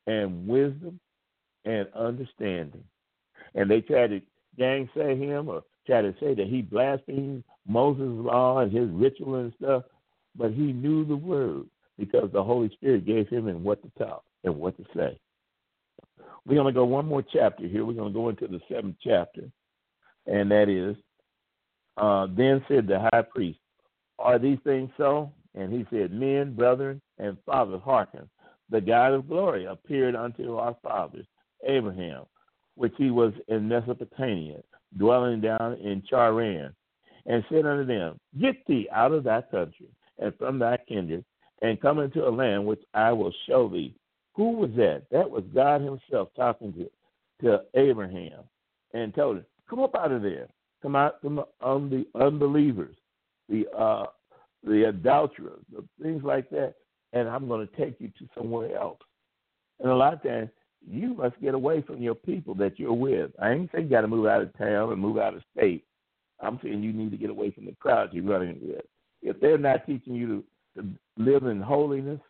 and wisdom and understanding. And they tried to gainsay him or try to say that he blasphemed Moses' law and his ritual and stuff, but he knew the word because the Holy Spirit gave him and what to talk and what to say. We're going to go one more chapter here. We're going to go into the seventh chapter, and that is, uh, then said the high priest, Are these things so? And he said, Men, brethren, and fathers, hearken. The God of glory appeared unto our fathers, Abraham, which he was in Mesopotamia, dwelling down in Charran, and said unto them, Get thee out of thy country and from thy kindred, and come into a land which I will show thee. Who was that? That was God Himself talking to, to Abraham and told him, Come up out of there. Come out from um, the unbelievers, the uh, the adulterers, the things like that, and I'm going to take you to somewhere else. And a lot of times, you must get away from your people that you're with. I ain't saying you got to move out of town and move out of state. I'm saying you need to get away from the crowd you're running with. If they're not teaching you to to live in holiness,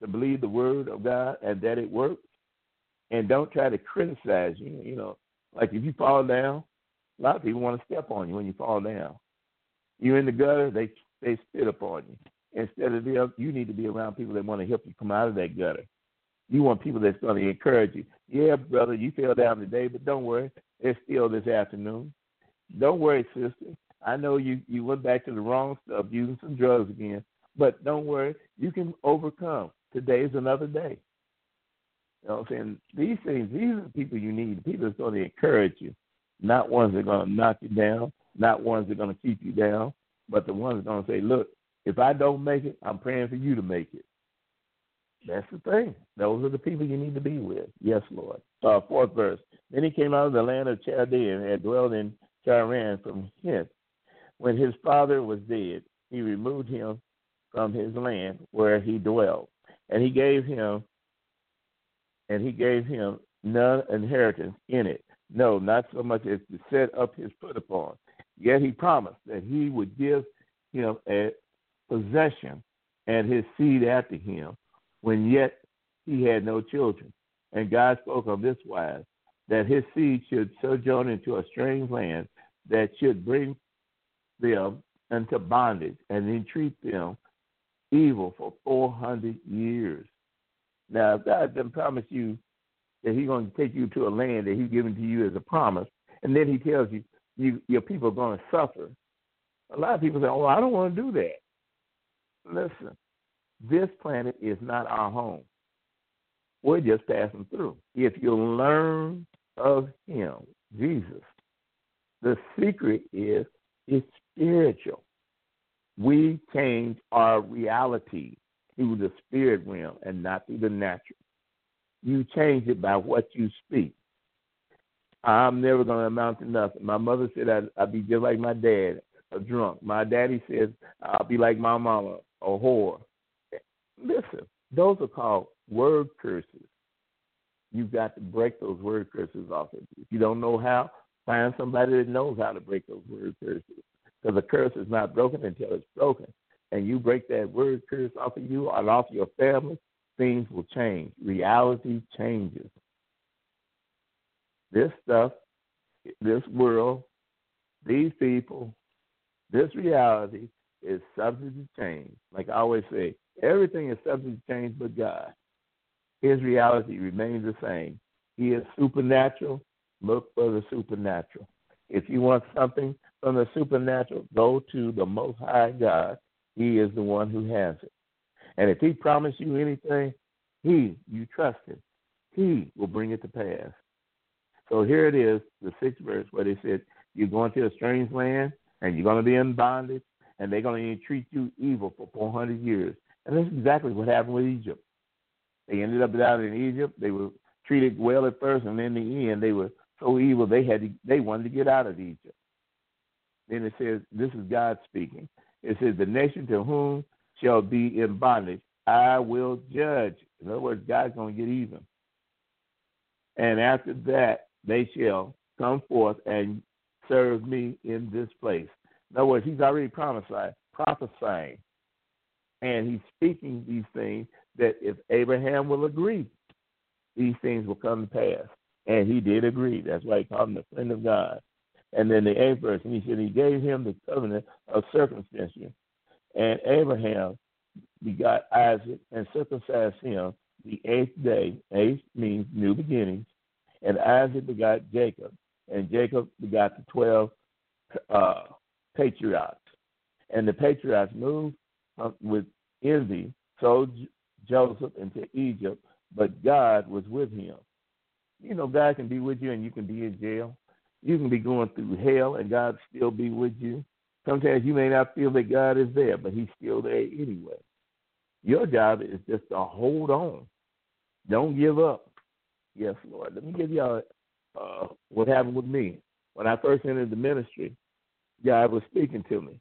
to believe the word of God and that it works. And don't try to criticize you. You know, like if you fall down, a lot of people want to step on you when you fall down. You're in the gutter, they they spit upon you. Instead of them, you need to be around people that want to help you come out of that gutter. You want people that's going to encourage you. Yeah, brother, you fell down today, but don't worry, it's still this afternoon. Don't worry, sister. I know you you went back to the wrong stuff, using some drugs again, but don't worry, you can overcome. Today is another day. You know what I'm saying? These things, these are the people you need, people that's going to encourage you, not ones that are going to knock you down, not ones that are going to keep you down, but the ones that are going to say, look, if I don't make it, I'm praying for you to make it. That's the thing. Those are the people you need to be with. Yes, Lord. Uh, fourth verse. Then he came out of the land of Chaldea and had dwelt in Charran from hence. When his father was dead, he removed him from his land where he dwelt, and he gave him and he gave him none inheritance in it. No, not so much as to set up his foot upon. Yet he promised that he would give him a possession and his seed after him, when yet he had no children. And God spoke of this wise that his seed should sojourn into a strange land that should bring them into bondage and entreat them evil for 400 years. Now, if God doesn't promise you that He's going to take you to a land that He's given to you as a promise, and then He tells you, you your people are going to suffer, a lot of people say, "Oh, I don't want to do that." Listen, this planet is not our home. We're just passing through. If you learn of Him, Jesus, the secret is it's spiritual we change our reality through the spirit realm and not through the natural. You change it by what you speak. I'm never going to amount to nothing. My mother said I'd, I'd be just like my dad, a drunk. My daddy says I'll be like my mama, a whore. Listen, those are called word curses. You've got to break those word curses off of you. If you don't know how, find somebody that knows how to break those word curses. Because the curse is not broken until it's broken. And you break that word curse off of you and off your family, things will change. Reality changes. This stuff, this world, these people, this reality is subject to change. Like I always say, everything is subject to change but God. His reality remains the same. He is supernatural. Look for the supernatural. If you want something from the supernatural, go to the Most High God. He is the one who has it. And if He promised you anything, He, you trust Him. He will bring it to pass. So here it is, the sixth verse, where they said, You're going to a strange land, and you're going to be in bondage, and they're going to treat you evil for 400 years. And that's exactly what happened with Egypt. They ended up down in Egypt. They were treated well at first, and in the end, they were so evil they had to, they wanted to get out of Egypt. Then it says, this is God speaking. It says, the nation to whom shall be in bondage, I will judge. In other words, God's going to get even. And after that, they shall come forth and serve me in this place. In other words, he's already prophesied, prophesying. And he's speaking these things that if Abraham will agree, these things will come to pass. And he did agree. That's why he called him the friend of God. And then the eighth verse, and he said he gave him the covenant of circumcision. And Abraham begot Isaac and circumcised him the eighth day. Eighth means new beginnings. And Isaac begot Jacob, and Jacob begot the twelve uh, patriarchs. And the patriarchs moved with envy, sold Joseph into Egypt, but God was with him. You know, God can be with you and you can be in jail. You can be going through hell and God still be with you. Sometimes you may not feel that God is there, but He's still there anyway. Your job is just to hold on. Don't give up. Yes, Lord. Let me give y'all uh, what happened with me. When I first entered the ministry, God was speaking to me.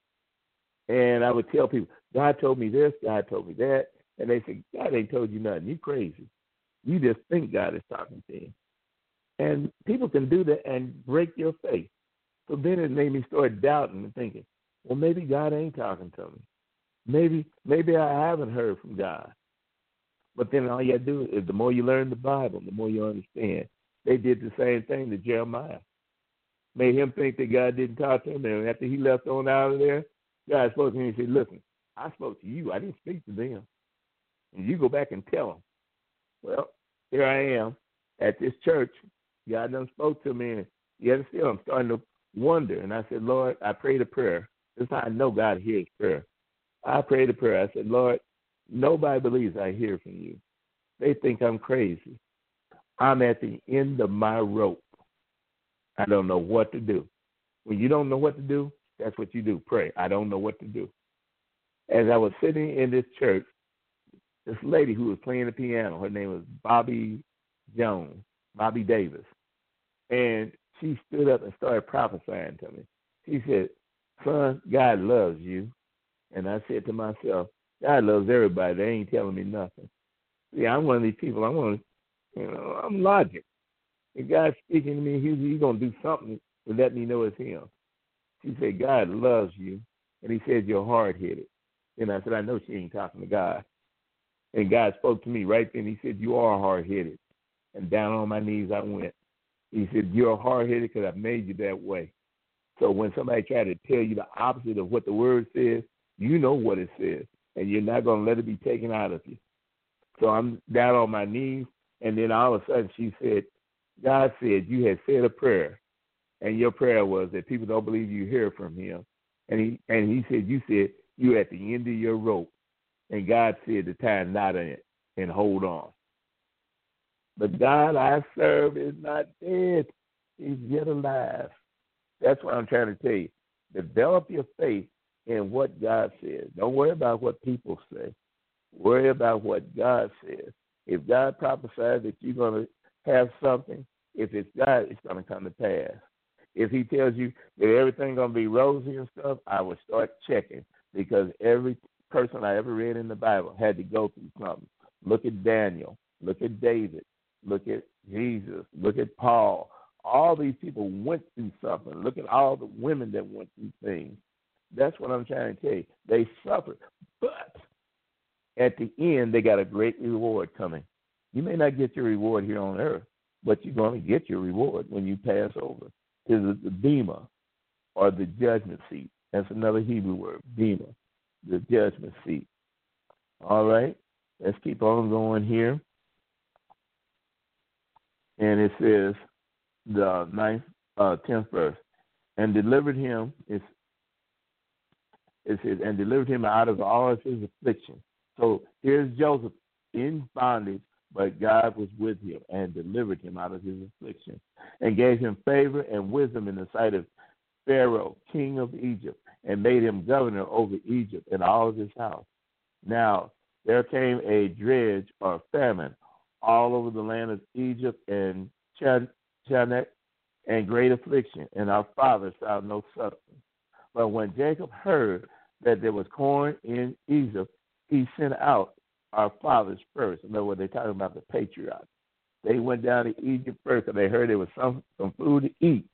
And I would tell people, God told me this, God told me that. And they said, God ain't told you nothing. You crazy. You just think God is talking to you. And people can do that and break your faith. So then it made me start doubting and thinking, well, maybe God ain't talking to me. Maybe maybe I haven't heard from God. But then all you do is the more you learn the Bible, the more you understand. They did the same thing to Jeremiah. Made him think that God didn't talk to him. And after he left on out of there, God spoke to him and said, Listen, I spoke to you. I didn't speak to them. And you go back and tell them. Well, here I am at this church. God done spoke to me. And yet still I'm starting to wonder. And I said, Lord, I prayed a prayer. This is how I know God hears prayer. I prayed a prayer. I said, Lord, nobody believes I hear from you. They think I'm crazy. I'm at the end of my rope. I don't know what to do. When you don't know what to do, that's what you do. Pray. I don't know what to do. As I was sitting in this church, this lady who was playing the piano, her name was Bobby Jones, Bobby Davis. And she stood up and started prophesying to me. She said, Son, God loves you. And I said to myself, God loves everybody. They ain't telling me nothing. See, I'm one of these people. I'm one, you know, I'm logic. If God's speaking to me, he's, he's gonna do something to let me know it's Him. She said, God loves you, and He says, you're hard headed. And I said, I know she ain't talking to God. And God spoke to me right then. He said, You are hard headed. And down on my knees I went. He said, You're hard headed because I've made you that way. So when somebody try to tell you the opposite of what the word says, you know what it says, and you're not going to let it be taken out of you. So I'm down on my knees, and then all of a sudden she said, God said you had said a prayer, and your prayer was that people don't believe you hear from Him, and he and he said you said you're at the end of your rope, and God said the time not in it, and hold on. The God I serve is not dead; He's yet alive. That's what I'm trying to tell you. Develop your faith in what God says. Don't worry about what people say. Worry about what God says. If God prophesies that you're going to have something, if it's God, it's going to come to pass. If He tells you that everything's going to be rosy and stuff, I would start checking because every person I ever read in the Bible had to go through something. Look at Daniel. Look at David. Look at Jesus. Look at Paul. All these people went through something. Look at all the women that went through things. That's what I'm trying to tell you. They suffered, but at the end, they got a great reward coming. You may not get your reward here on earth, but you're going to get your reward when you pass over to the, bema or the judgment seat. That's another Hebrew word, bema, the judgment seat. All right, let's keep on going here. And it says, the ninth, uh, tenth verse. and delivered him is it says, and delivered him out of all of his affliction. So here's Joseph in bondage, but God was with him and delivered him out of his affliction and gave him favor and wisdom in the sight of Pharaoh, king of Egypt, and made him governor over Egypt and all of his house. Now there came a dredge or famine all over the land of Egypt and Chanech and great affliction, and our fathers found no substance. But when Jacob heard that there was corn in Egypt, he sent out our fathers first. In other words, they're talking about the patriarchs. They went down to Egypt first and they heard there was some, some food to eat.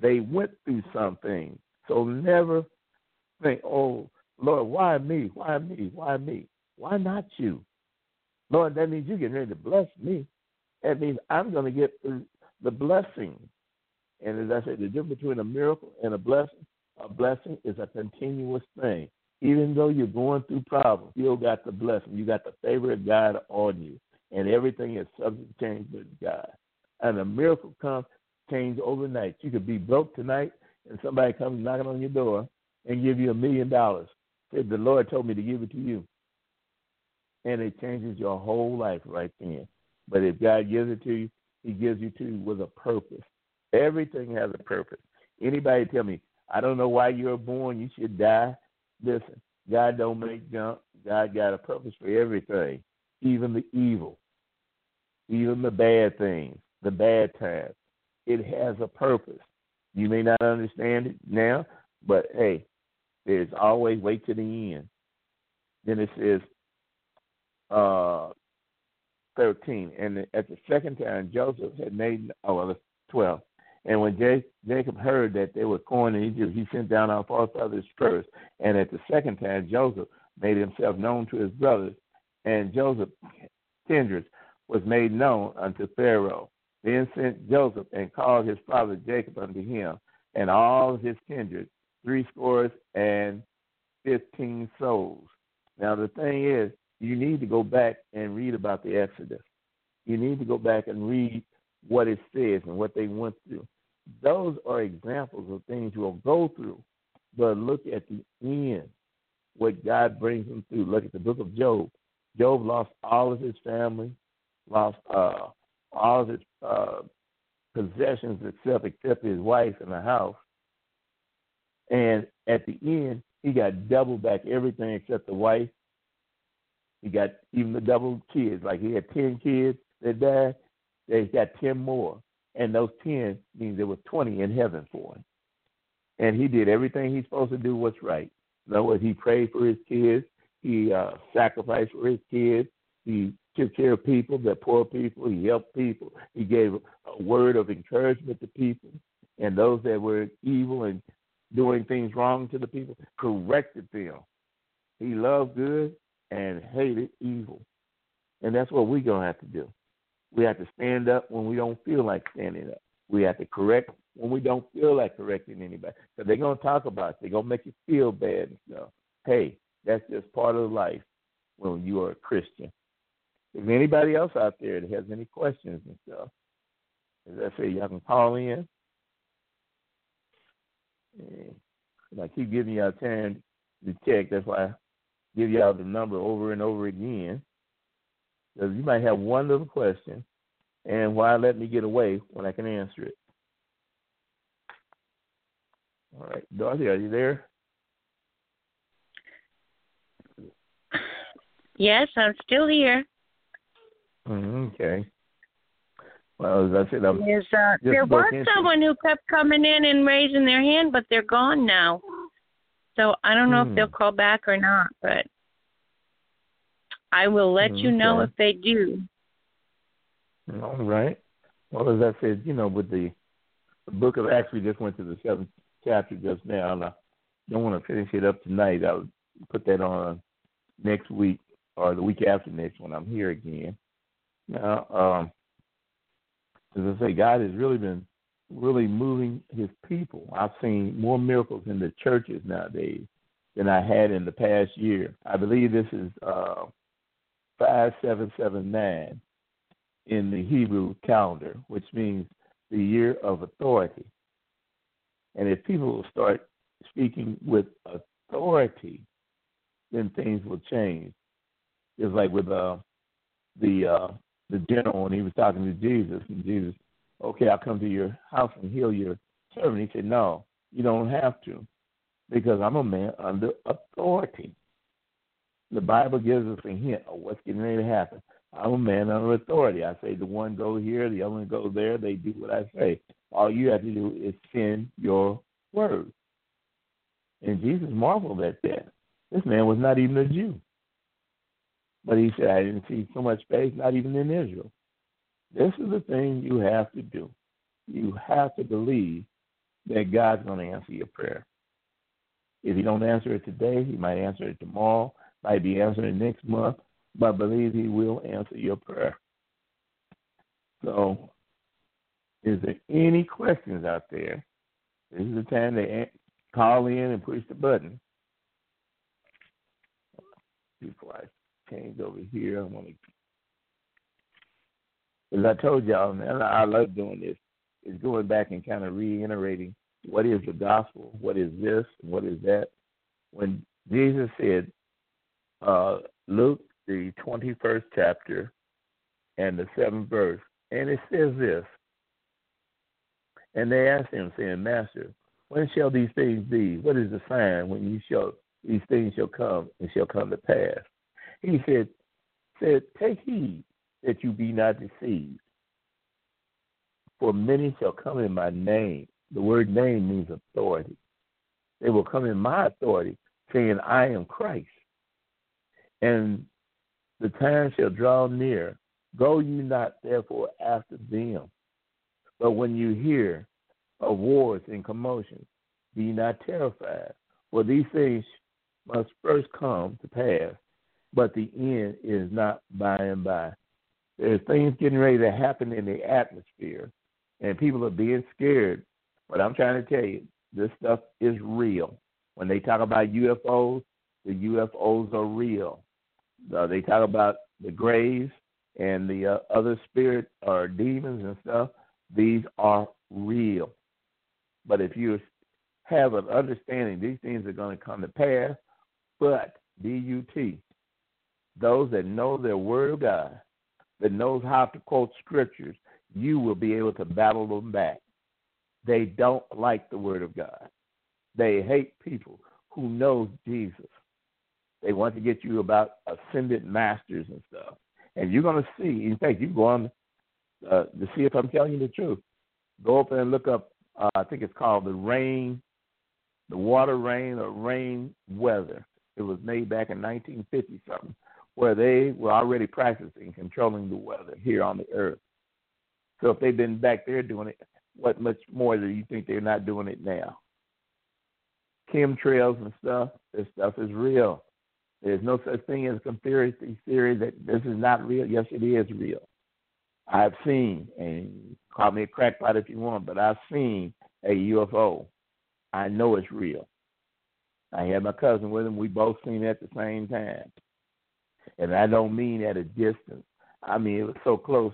They went through something. So never think, oh, Lord, why me? Why me? Why me? Why not you? Lord, that means you're getting ready to bless me. That means I'm going to get the blessing. And as I said, the difference between a miracle and a blessing, a blessing is a continuous thing. Even though you're going through problems, you still got the blessing. You got the favor of God on you. And everything is subject to change with God. And a miracle comes, change overnight. You could be broke tonight, and somebody comes knocking on your door and give you a million dollars. Said the Lord told me to give it to you. And it changes your whole life right then. But if God gives it to you, He gives you to you with a purpose. Everything has a purpose. Anybody tell me, I don't know why you were born, you should die. Listen, God don't make junk. God got a purpose for everything, even the evil, even the bad things, the bad times. It has a purpose. You may not understand it now, but hey, there's always wait to the end. Then it says, uh, 13. And at the second time, Joseph had made, oh, well, 12. And when Jacob heard that they were corn in Egypt, he sent down our forefathers first. And at the second time, Joseph made himself known to his brothers. And Joseph's kindred was made known unto Pharaoh. Then sent Joseph and called his father Jacob unto him, and all his kindred, three scores and fifteen souls. Now the thing is, you need to go back and read about the Exodus. You need to go back and read what it says and what they went through. Those are examples of things you'll go through. But look at the end, what God brings them through. Look at the book of Job. Job lost all of his family, lost uh, all of his uh, possessions except except his wife and the house. And at the end, he got double back everything except the wife. He got even the double kids. Like he had ten kids that died. They got ten more and those 10 means there was 20 in heaven for him. And he did everything he's supposed to do what's right. In other words, he prayed for his kids, he uh, sacrificed for his kids, he took care of people, the poor people, he helped people, he gave a word of encouragement to people, and those that were evil and doing things wrong to the people, corrected them. He loved good and hated evil. And that's what we're going to have to do. We have to stand up when we don't feel like standing up. We have to correct when we don't feel like correcting anybody. Because they're going to talk about it. They're going to make you feel bad and stuff. Hey, that's just part of life when you are a Christian. If anybody else out there that has any questions and stuff, as I say, y'all can call in. And I keep giving y'all time to check. That's why I give y'all the number over and over again. You might have one little question, and why let me get away when I can answer it? All right, Dorothy, are you there? Yes, I'm still here. Mm-hmm, okay. Well, as I said, I'm There's, uh, there was someone who kept coming in and raising their hand, but they're gone now. So I don't know if they'll hmm. call back or not, but I will let okay. you know if they do. All right. Well, as I said, you know, with the, the book of Acts, we just went to the seventh chapter just now, and I don't want to finish it up tonight. I'll put that on next week or the week after next when I'm here again. Now, um, as I say, God has really been really moving His people. I've seen more miracles in the churches nowadays than I had in the past year. I believe this is uh, 5779 in the Hebrew calendar, which means the year of authority. And if people will start speaking with authority, then things will change. It's like with uh, the uh, the general when he was talking to Jesus, and Jesus, okay, I'll come to your house and heal your servant. He said, No, you don't have to, because I'm a man under authority. The Bible gives us a hint of what's getting ready to happen. I'm a man under authority. I say the one go here, the other one go there. They do what I say. All you have to do is send your word. And Jesus marveled at that. This man was not even a Jew. But he said, I didn't see so much faith, not even in Israel. This is the thing you have to do. You have to believe that God's going to answer your prayer. If he don't answer it today, he might answer it tomorrow, might be answering next month, but I believe he will answer your prayer. So, is there any questions out there? This is the time to call in and push the button. Before I change over here, I want to. As I told y'all, man, I love doing this. Is going back and kind of reiterating what is the gospel, what is this, what is that. When Jesus said, uh, Luke the 21st chapter and the seventh verse. And it says this. And they asked him, saying, Master, when shall these things be? What is the sign when you shall these things shall come and shall come to pass? He said, said, Take heed that you be not deceived. For many shall come in my name. The word name means authority. They will come in my authority, saying, I am Christ. And the time shall draw near. Go you not therefore after them. But when you hear of wars and commotions, be not terrified. For these things must first come to pass, but the end is not by and by. There's things getting ready to happen in the atmosphere, and people are being scared. But I'm trying to tell you, this stuff is real. When they talk about UFOs, the UFOs are real. Uh, they talk about the graves and the uh, other spirit or demons and stuff. These are real. But if you have an understanding, these things are going to come to pass. But D-U-T, those that know their word of God, that knows how to quote scriptures, you will be able to battle them back. They don't like the word of God. They hate people who know Jesus. They want to get you about ascended masters and stuff. And you're going to see, in fact, you go on uh, to see if I'm telling you the truth. Go up and look up, uh, I think it's called the rain, the water rain or rain weather. It was made back in 1950 something, where they were already practicing controlling the weather here on the earth. So if they've been back there doing it, what much more do you think they're not doing it now? Chemtrails and stuff, this stuff is real. There's no such thing as conspiracy theory that this is not real. Yes, it is real. I've seen, and call me a crackpot if you want, but I've seen a UFO. I know it's real. I had my cousin with him. We both seen it at the same time. And I don't mean at a distance. I mean it was so close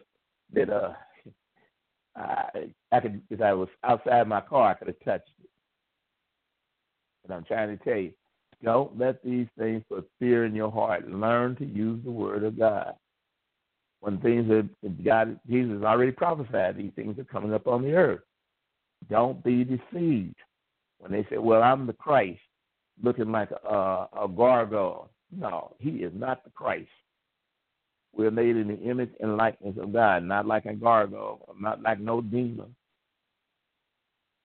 that uh [LAUGHS] I I could if I was outside my car I could have touched it. But I'm trying to tell you, don't let these things put fear in your heart. Learn to use the word of God. When things that God, Jesus already prophesied, these things are coming up on the earth. Don't be deceived. When they say, "Well, I'm the Christ," looking like a, a gargoyle. No, he is not the Christ. We're made in the image and likeness of God, not like a gargoyle, not like no demon.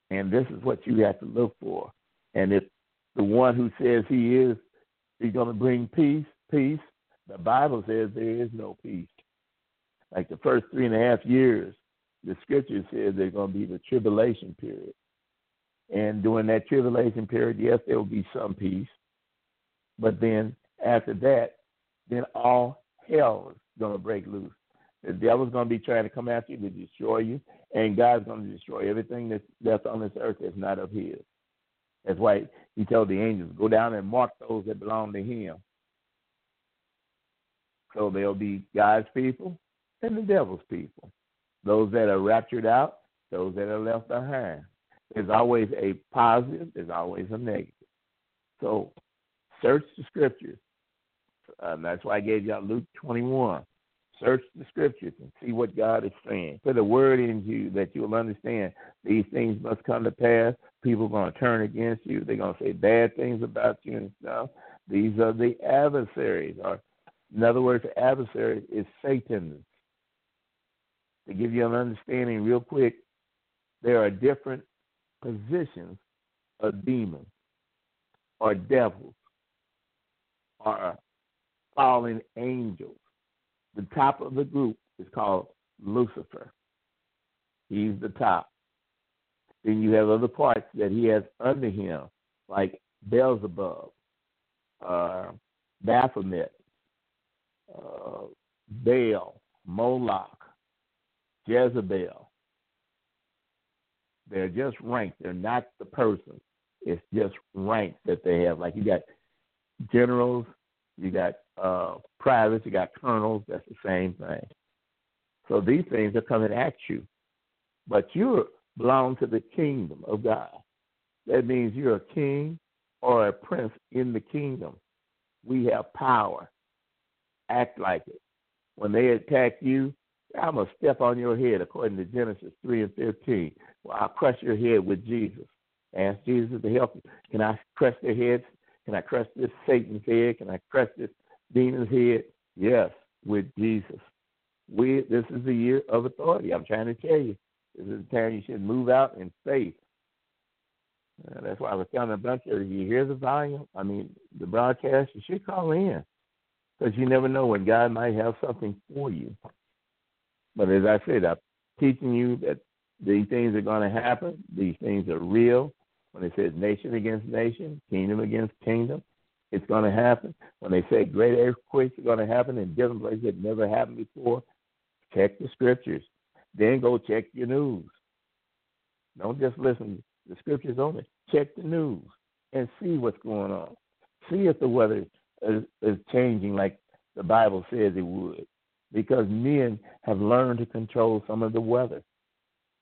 And this is what you have to look for. And if the one who says he is, he's going to bring peace, peace. The Bible says there is no peace. Like the first three and a half years, the scripture says there's going to be the tribulation period. And during that tribulation period, yes, there will be some peace. But then after that, then all hell is going to break loose. The devil's going to be trying to come after you to destroy you, and God's going to destroy everything that's, that's on this earth that's not of His. That's why he told the angels, go down and mark those that belong to him. So there'll be God's people and the devil's people. Those that are raptured out, those that are left behind. There's always a positive. There's always a negative. So search the scriptures. Uh, that's why I gave you Luke 21. Search the scriptures and see what God is saying. Put a word in you that you will understand these things must come to pass. People are going to turn against you. They're going to say bad things about you and stuff. These are the adversaries. Or, in other words, the adversary is Satan. To give you an understanding, real quick, there are different positions of demons or devils or fallen angels. The top of the group is called Lucifer. He's the top. Then you have other parts that he has under him, like Beelzebub, uh, Baphomet, uh, Baal, Moloch, Jezebel. They're just ranked. They're not the person. It's just ranks that they have. Like you got generals, you got uh, privates, you got colonels. That's the same thing. So these things are coming at you, but you belong to the kingdom of God. That means you're a king or a prince in the kingdom. We have power. Act like it. When they attack you, I'm going to step on your head, according to Genesis 3 and 15. Well, I'll crush your head with Jesus. Ask Jesus to help you. Can I crush their heads? Can I crush this Satan's head? Can I crush this demon's head? Yes, with Jesus. We this is the year of authority. I'm trying to tell you. This is the time you should move out in faith. Uh, that's why I was telling a bunch of you, hear the volume, I mean, the broadcast, you should call in because you never know when God might have something for you. But as I said, I'm teaching you that these things are going to happen. These things are real. When it says nation against nation, kingdom against kingdom, it's going to happen. When they say great earthquakes are going to happen in different places that never happened before, check the scriptures. Then go check your news. Don't just listen to the scriptures only. Check the news and see what's going on. See if the weather is, is changing like the Bible says it would because men have learned to control some of the weather.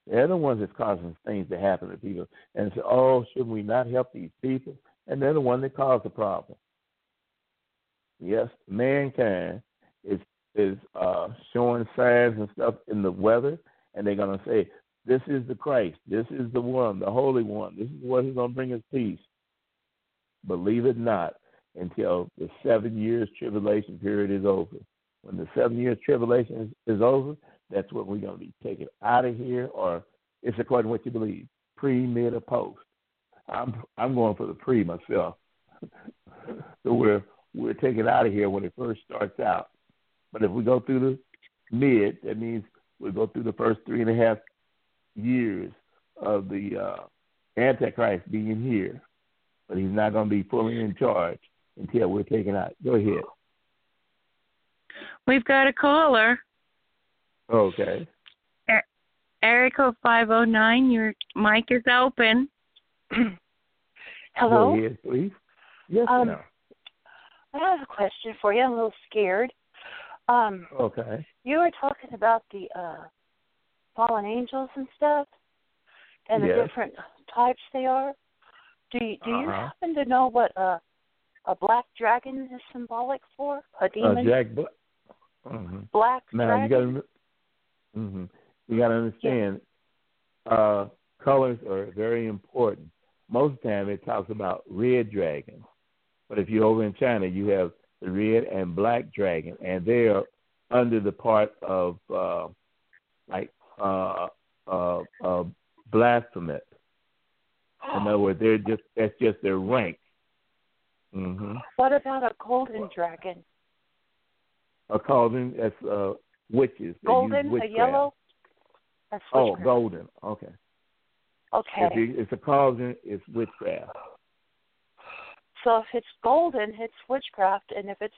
They're the ones that's causing things to happen to people. And say, oh, should we not help these people? And they're the one that caused the problem. Yes, mankind is is uh, showing signs and stuff in the weather, and they're gonna say, "This is the Christ. This is the one, the Holy One. This is what is gonna bring us peace." Believe it not until the seven years tribulation period is over. When the seven years tribulation is, is over, that's when we're to be taken out of here, or it's according to what you believe, pre, mid, or post. I'm I'm going for the pre myself. [LAUGHS] so we're we're taken out of here when it first starts out. But if we go through the mid, that means we go through the first three and a half years of the uh, Antichrist being here. But he's not going to be fully in charge until we're taken out. Go ahead. We've got a caller. Okay. Area code 509, your mic is open. [CLEARS THROAT] Hello? Go ahead, please. Yes, um, ma'am. I have a question for you. I'm a little scared. Um, Okay. you were talking about the uh, fallen angels and stuff, and the different types they are. Do you, do you Uh-huh. happen to know what a a black dragon is symbolic for? A Uh, demon? Jack Black. hmm black Now you got to, mm-hmm. you got to understand, uh, colors are very important. Most of the time, it talks about red dragons. but if you're over in China, you have the red and black dragon, and they are under the part of uh, like uh, uh, uh, blasphemous. In other words, they're just that's just their rank. hmm What about a golden dragon? A golden that's uh, witches. Golden, a yellow. Oh, golden. Okay. Okay. If it's a cauldron, it's witchcraft. So if it's golden, it's witchcraft, and if it's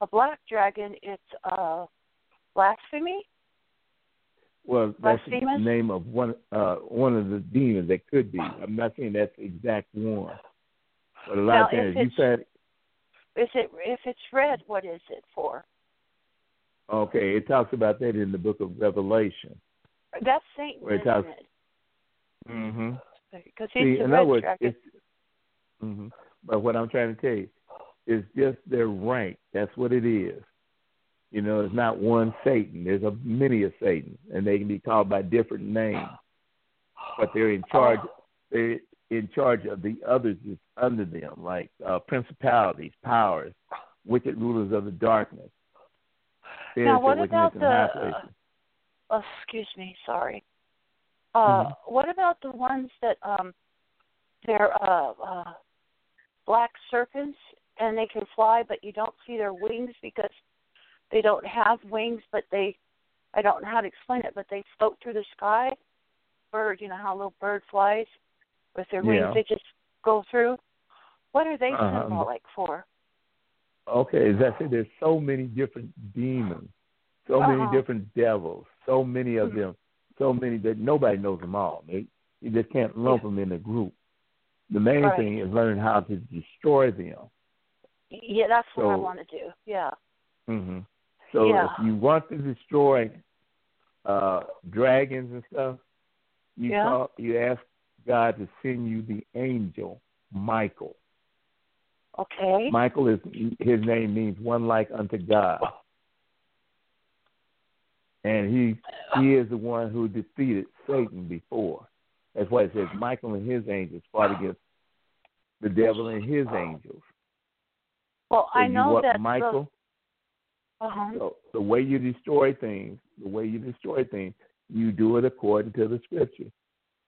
a black dragon, it's uh, blasphemy. Well, that's the name of one uh, one of the demons that could be. I'm not saying that's the exact one, but a lot Now, of times if you said, Is it if it's red? What is it for? okay, it talks about that in the book of Revelation. That's Satan, it talks- it? Mm-hmm. Because he's See, in other words, it's, hmm but what I'm trying to tell you is just their rank. That's what it is. You know, it's not one Satan. There's a many of Satan, and they can be called by different names. But they're in charge. They're in charge of the others that's under them, like uh, principalities, powers, wicked rulers of the darkness. Now, what about the? Uh, excuse me, sorry. Uh, Mhm. what about the ones that um, they're uh, uh, black serpents and they can fly, but you don't see their wings because they don't have wings, but they. I don't know how to explain it, but they float through the sky. Bird, you know how a little bird flies with their wings? Yeah. They just go through. What are they Uh-huh. symbolic for? Okay, as I said, there's so many different demons, so many Uh-huh. different devils, so many of Mhm. them, so many that nobody knows them all. They, you just can't lump them in a group. The main Right. thing is learn how to destroy them. Yeah, that's what I want to do. Yeah. hmm So Yeah. if you want to destroy uh, dragons and stuff, you Yeah. call, you ask God to send you the angel Michael. Okay. Michael is his name means one like unto God. And he he is the one who defeated Satan before. That's why it says Michael and his angels fought against the devil and his angels. Well, So I know that Michael. The, uh-huh. So the way you destroy things, the way you destroy things, you do it according to the scripture.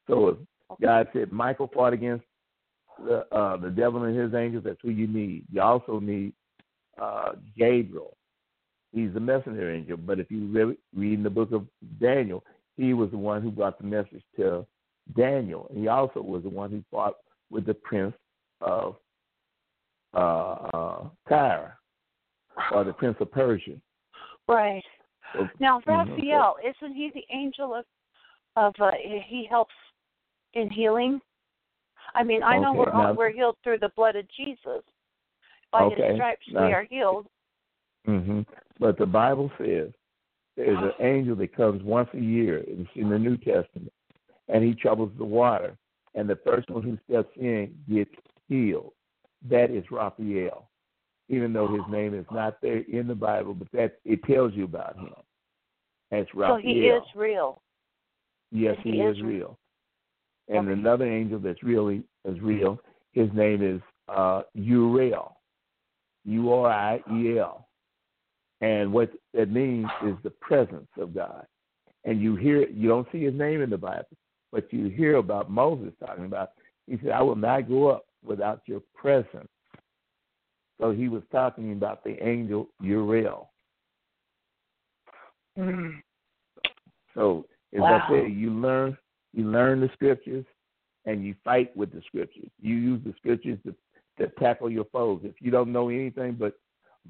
So if God said Michael fought against the uh, the devil and his angels, that's who you need. You also need uh, Gabriel. He's the messenger angel. But if you re- read in the book of Daniel, he was the one who brought the message to Daniel. And he also was the one who fought with the prince of uh, uh, Tyre or the prince of Persia. Right. So, Now, Mhm. Raphael, isn't he the angel of of uh, he helps in healing? I mean, I know Okay, we're now- we're healed through the blood of Jesus. By Okay, his stripes now- we are healed. hmm But the Bible says there's an angel that comes once a year. It's in the New Testament, and he troubles the water, and the first one who steps in gets healed. That is Raphael, even though his name is not there in the Bible, but that it tells you about him. That's So he is real. Yes, he he is is real. And Okay. another angel that's really is real. His name is uh, Uriel, U R I E L, and what that means is the presence of God. And you hear, you don't see his name in the Bible, but you hear about Moses talking about. He said, "I will not go up without your presence." So he was talking about the angel Uriel. Mm. So as Wow. I said, you learn you learn the scriptures and you fight with the scriptures. You use the scriptures to, to tackle your foes. If you don't know anything but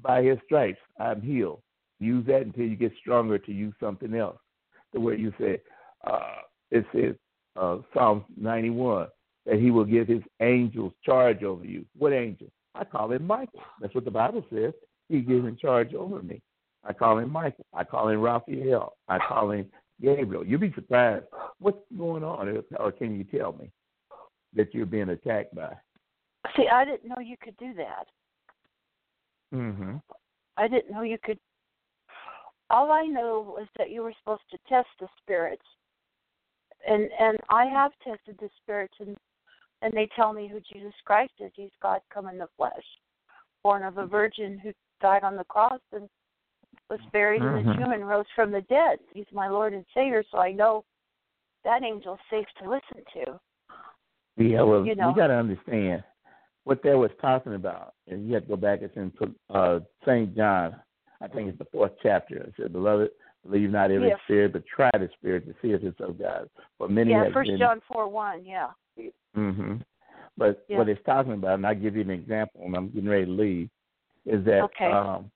by his stripes, I'm healed. Use that until you get stronger to use something else. The way you say uh, it says uh, Psalm 91 that he will give his angels charge over you. What angel? I call him Michael. That's what the Bible says. He gives him charge over me. I call him Michael. I call him Raphael. I call him Gabriel. You'll be surprised what's going on, or can you tell me that you're being attacked by? See, I didn't know you could do that. Mm-hmm. I didn't know you could. All I know was that you were supposed to test the spirits, and and I have tested the spirits, and and they tell me who Jesus Christ is. He's God come in the flesh, born of a virgin who died on the cross and was buried in Mhm. the tomb and rose from the dead. He's my Lord and Savior, so I know that angel's safe to listen to. Yeah, well, You know. you got to understand what that was talking about, and you have to go back. It's in uh, Saint John, I think it's the fourth chapter. It said, "Beloved, believe not every Yeah. spirit, but try the spirit to see if it's of God." But many yeah, have First been John four one. Yeah. hmm But Yeah. what it's talking about, and I'll give you an example, and I'm getting ready to leave, is that Okay. um,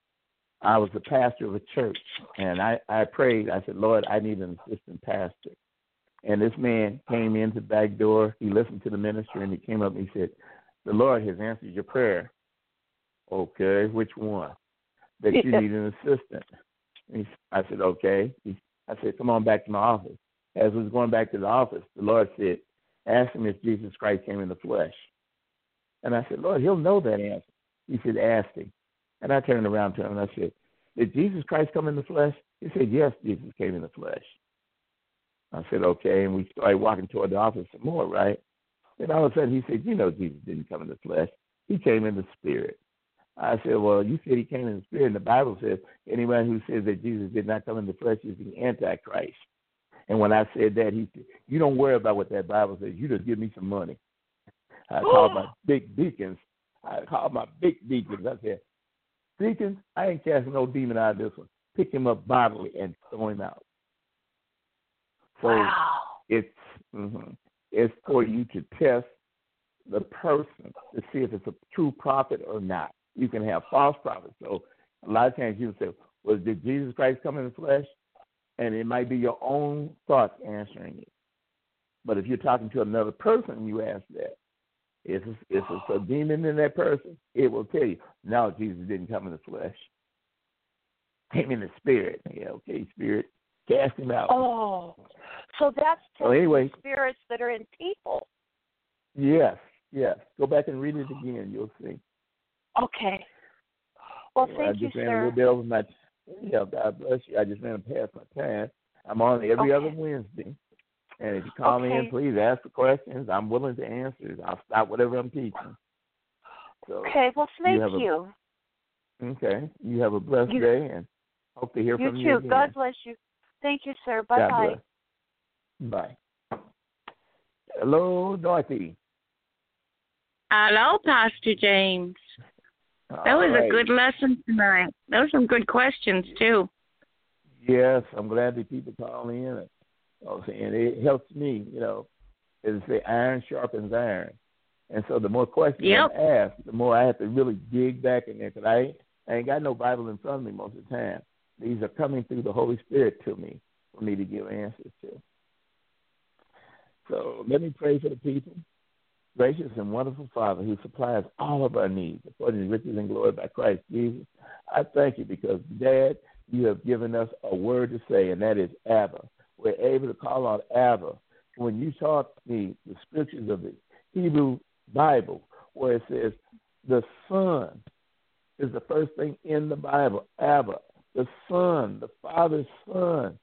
I was the pastor of a church, and I, I prayed. I said, Lord, I need an assistant pastor. And this man came in the back door. He listened to the ministry, and he came up and he said, The Lord has answered your prayer. Okay, which one? That you need an assistant. He, I said, okay. He, I said, come on back to my office. As we was going back to the office, the Lord said, ask him if Jesus Christ came in the flesh. And I said, Lord, he'll know that answer. He said, ask him. And I turned around to him and I said, Did Jesus Christ come in the flesh? He said, Yes, Jesus came in the flesh. I said, Okay. And we started walking toward the office some more, right? And all of a sudden he said, You know, Jesus didn't come in the flesh. He came in the spirit. I said, Well, you said he came in the spirit, and the Bible says anyone who says that Jesus did not come in the flesh is the Antichrist. And when I said that, he said, You don't worry about what that Bible says. You just give me some money. I called my big deacons. I called my big deacons. I said, Deacons, I ain't casting no demon out of this one. Pick him up bodily and throw him out. So wow. it's mm-hmm, it's for you to test the person to see if it's a true prophet or not. You can have false prophets. So a lot of times you say, "Well, did Jesus Christ come in the flesh?" And it might be your own thoughts answering it. But if you're talking to another person, you ask that. If if it's a demon in that person, it will tell you, no, Jesus didn't come in the flesh. Came in the spirit. Yeah, okay, spirit. Cast him out. Oh, so that's so anyway, spirits that are in people. Yes, yes. Go back and read it again. You'll see. Okay. Well, well thank I just you, ran sir. a little bit over my. Yeah, God bless you. I just ran past my time. I'm on every Okay. other Wednesday. And if you call me in, please ask the questions. I'm willing to answer. I'll stop whatever I'm teaching. So, Okay. Well, thank a- you. okay. You have a blessed You- day and hope to hear You from too. you again. God bless you. Thank you, sir. Bye bye. Bye. Hello, Dorothy. Hello, Pastor James. That was right. a good lesson tonight. Those some good questions too. Yes, I'm glad that people call in. And, oh, and it helps me, you know, as they say, iron sharpens iron. And so the more questions Yep. I'm asked, the more I have to really dig back in there because I, I ain't got no Bible in front of me most of the time. These are coming through the Holy Spirit to me for me to give answers to. So let me pray for the people. Gracious and wonderful Father who supplies all of our needs according to riches and glory by Christ Jesus. I thank you because, Dad, you have given us a word to say, and that is Abba. We're able to call on Abba. When you taught me the scriptures of the Hebrew Bible, where it says the Son is the first thing in the Bible, Abba, the Son, the Father's Son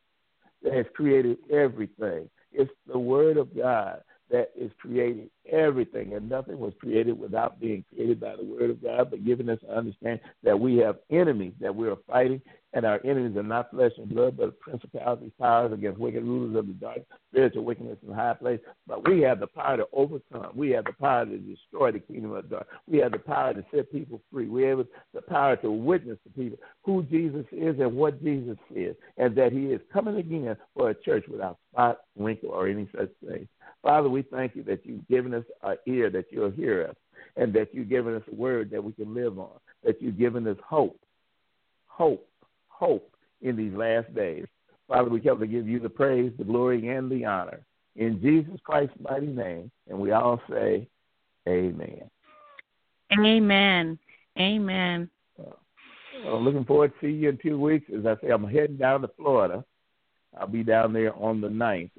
that has created everything. It's the Word of God that is creating everything, and nothing was created without being created by the Word of God, but giving us to understand that we have enemies that we are fighting, and our enemies are not flesh and blood, but principalities, powers against wicked rulers of the dark, spiritual wickedness in high place. But we have the power to overcome. We have the power to destroy the kingdom of dark. We have the power to set people free. We have the power to witness to people who Jesus is and what Jesus is, and that He is coming again for a church without spot, wrinkle, or any such thing. Father, we thank you that you've given us an ear that you'll hear us, and that you've given us a word that we can live on, that you've given us hope, hope, hope in these last days. Father, we come to give you the praise, the glory, and the honor. In Jesus Christ's mighty name, and we all say, Amen. Amen. Amen. Well, looking forward to see you in two weeks. As I say, I'm heading down to Florida. I'll be down there on the 9th,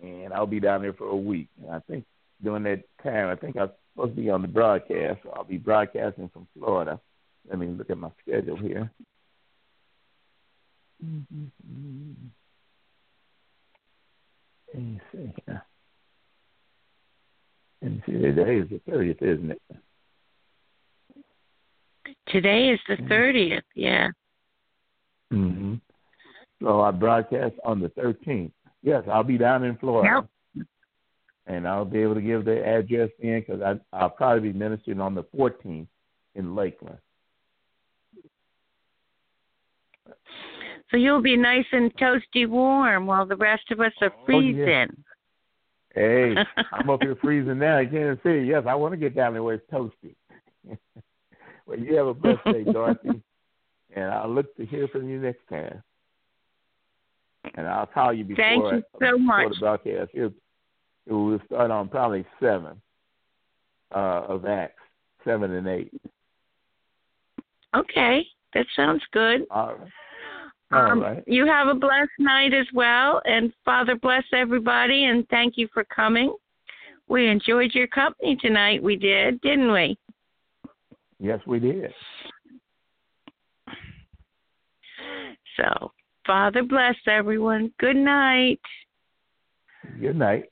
and I'll be down there for a week. And I think during that time, I think I'm supposed to be on the broadcast. So I'll be broadcasting from Florida. Let me look at my schedule here. Let me see here. Let me see. Today is the 30th, isn't it? Today is the Mhm. thirtieth. Yeah. Mm-hmm. So I broadcast on the 13th. Yes, I'll be down in Florida. And I'll be able to give the address in because I'll probably be ministering on the 14th in Lakeland. So you'll be nice and toasty warm while the rest of us are Oh, yeah. freezing. Hey, [LAUGHS] I'm up here freezing now in Kansas City. Yes, I want to get down there where it's toasty. [LAUGHS] well, you have a blessed day, [LAUGHS] Dorothy. and I'll look to hear from you next time. And I'll call you before, Thank you so much. the broadcast. It, it will start on probably 7 uh, of Acts, 7 and 8. Okay, that sounds good. All right. All Um, right. You have a blessed night as well, and Father bless everybody, and thank you for coming. We enjoyed your company tonight. We did, didn't we? Yes, we did. So, Father bless everyone. Good night. Good night.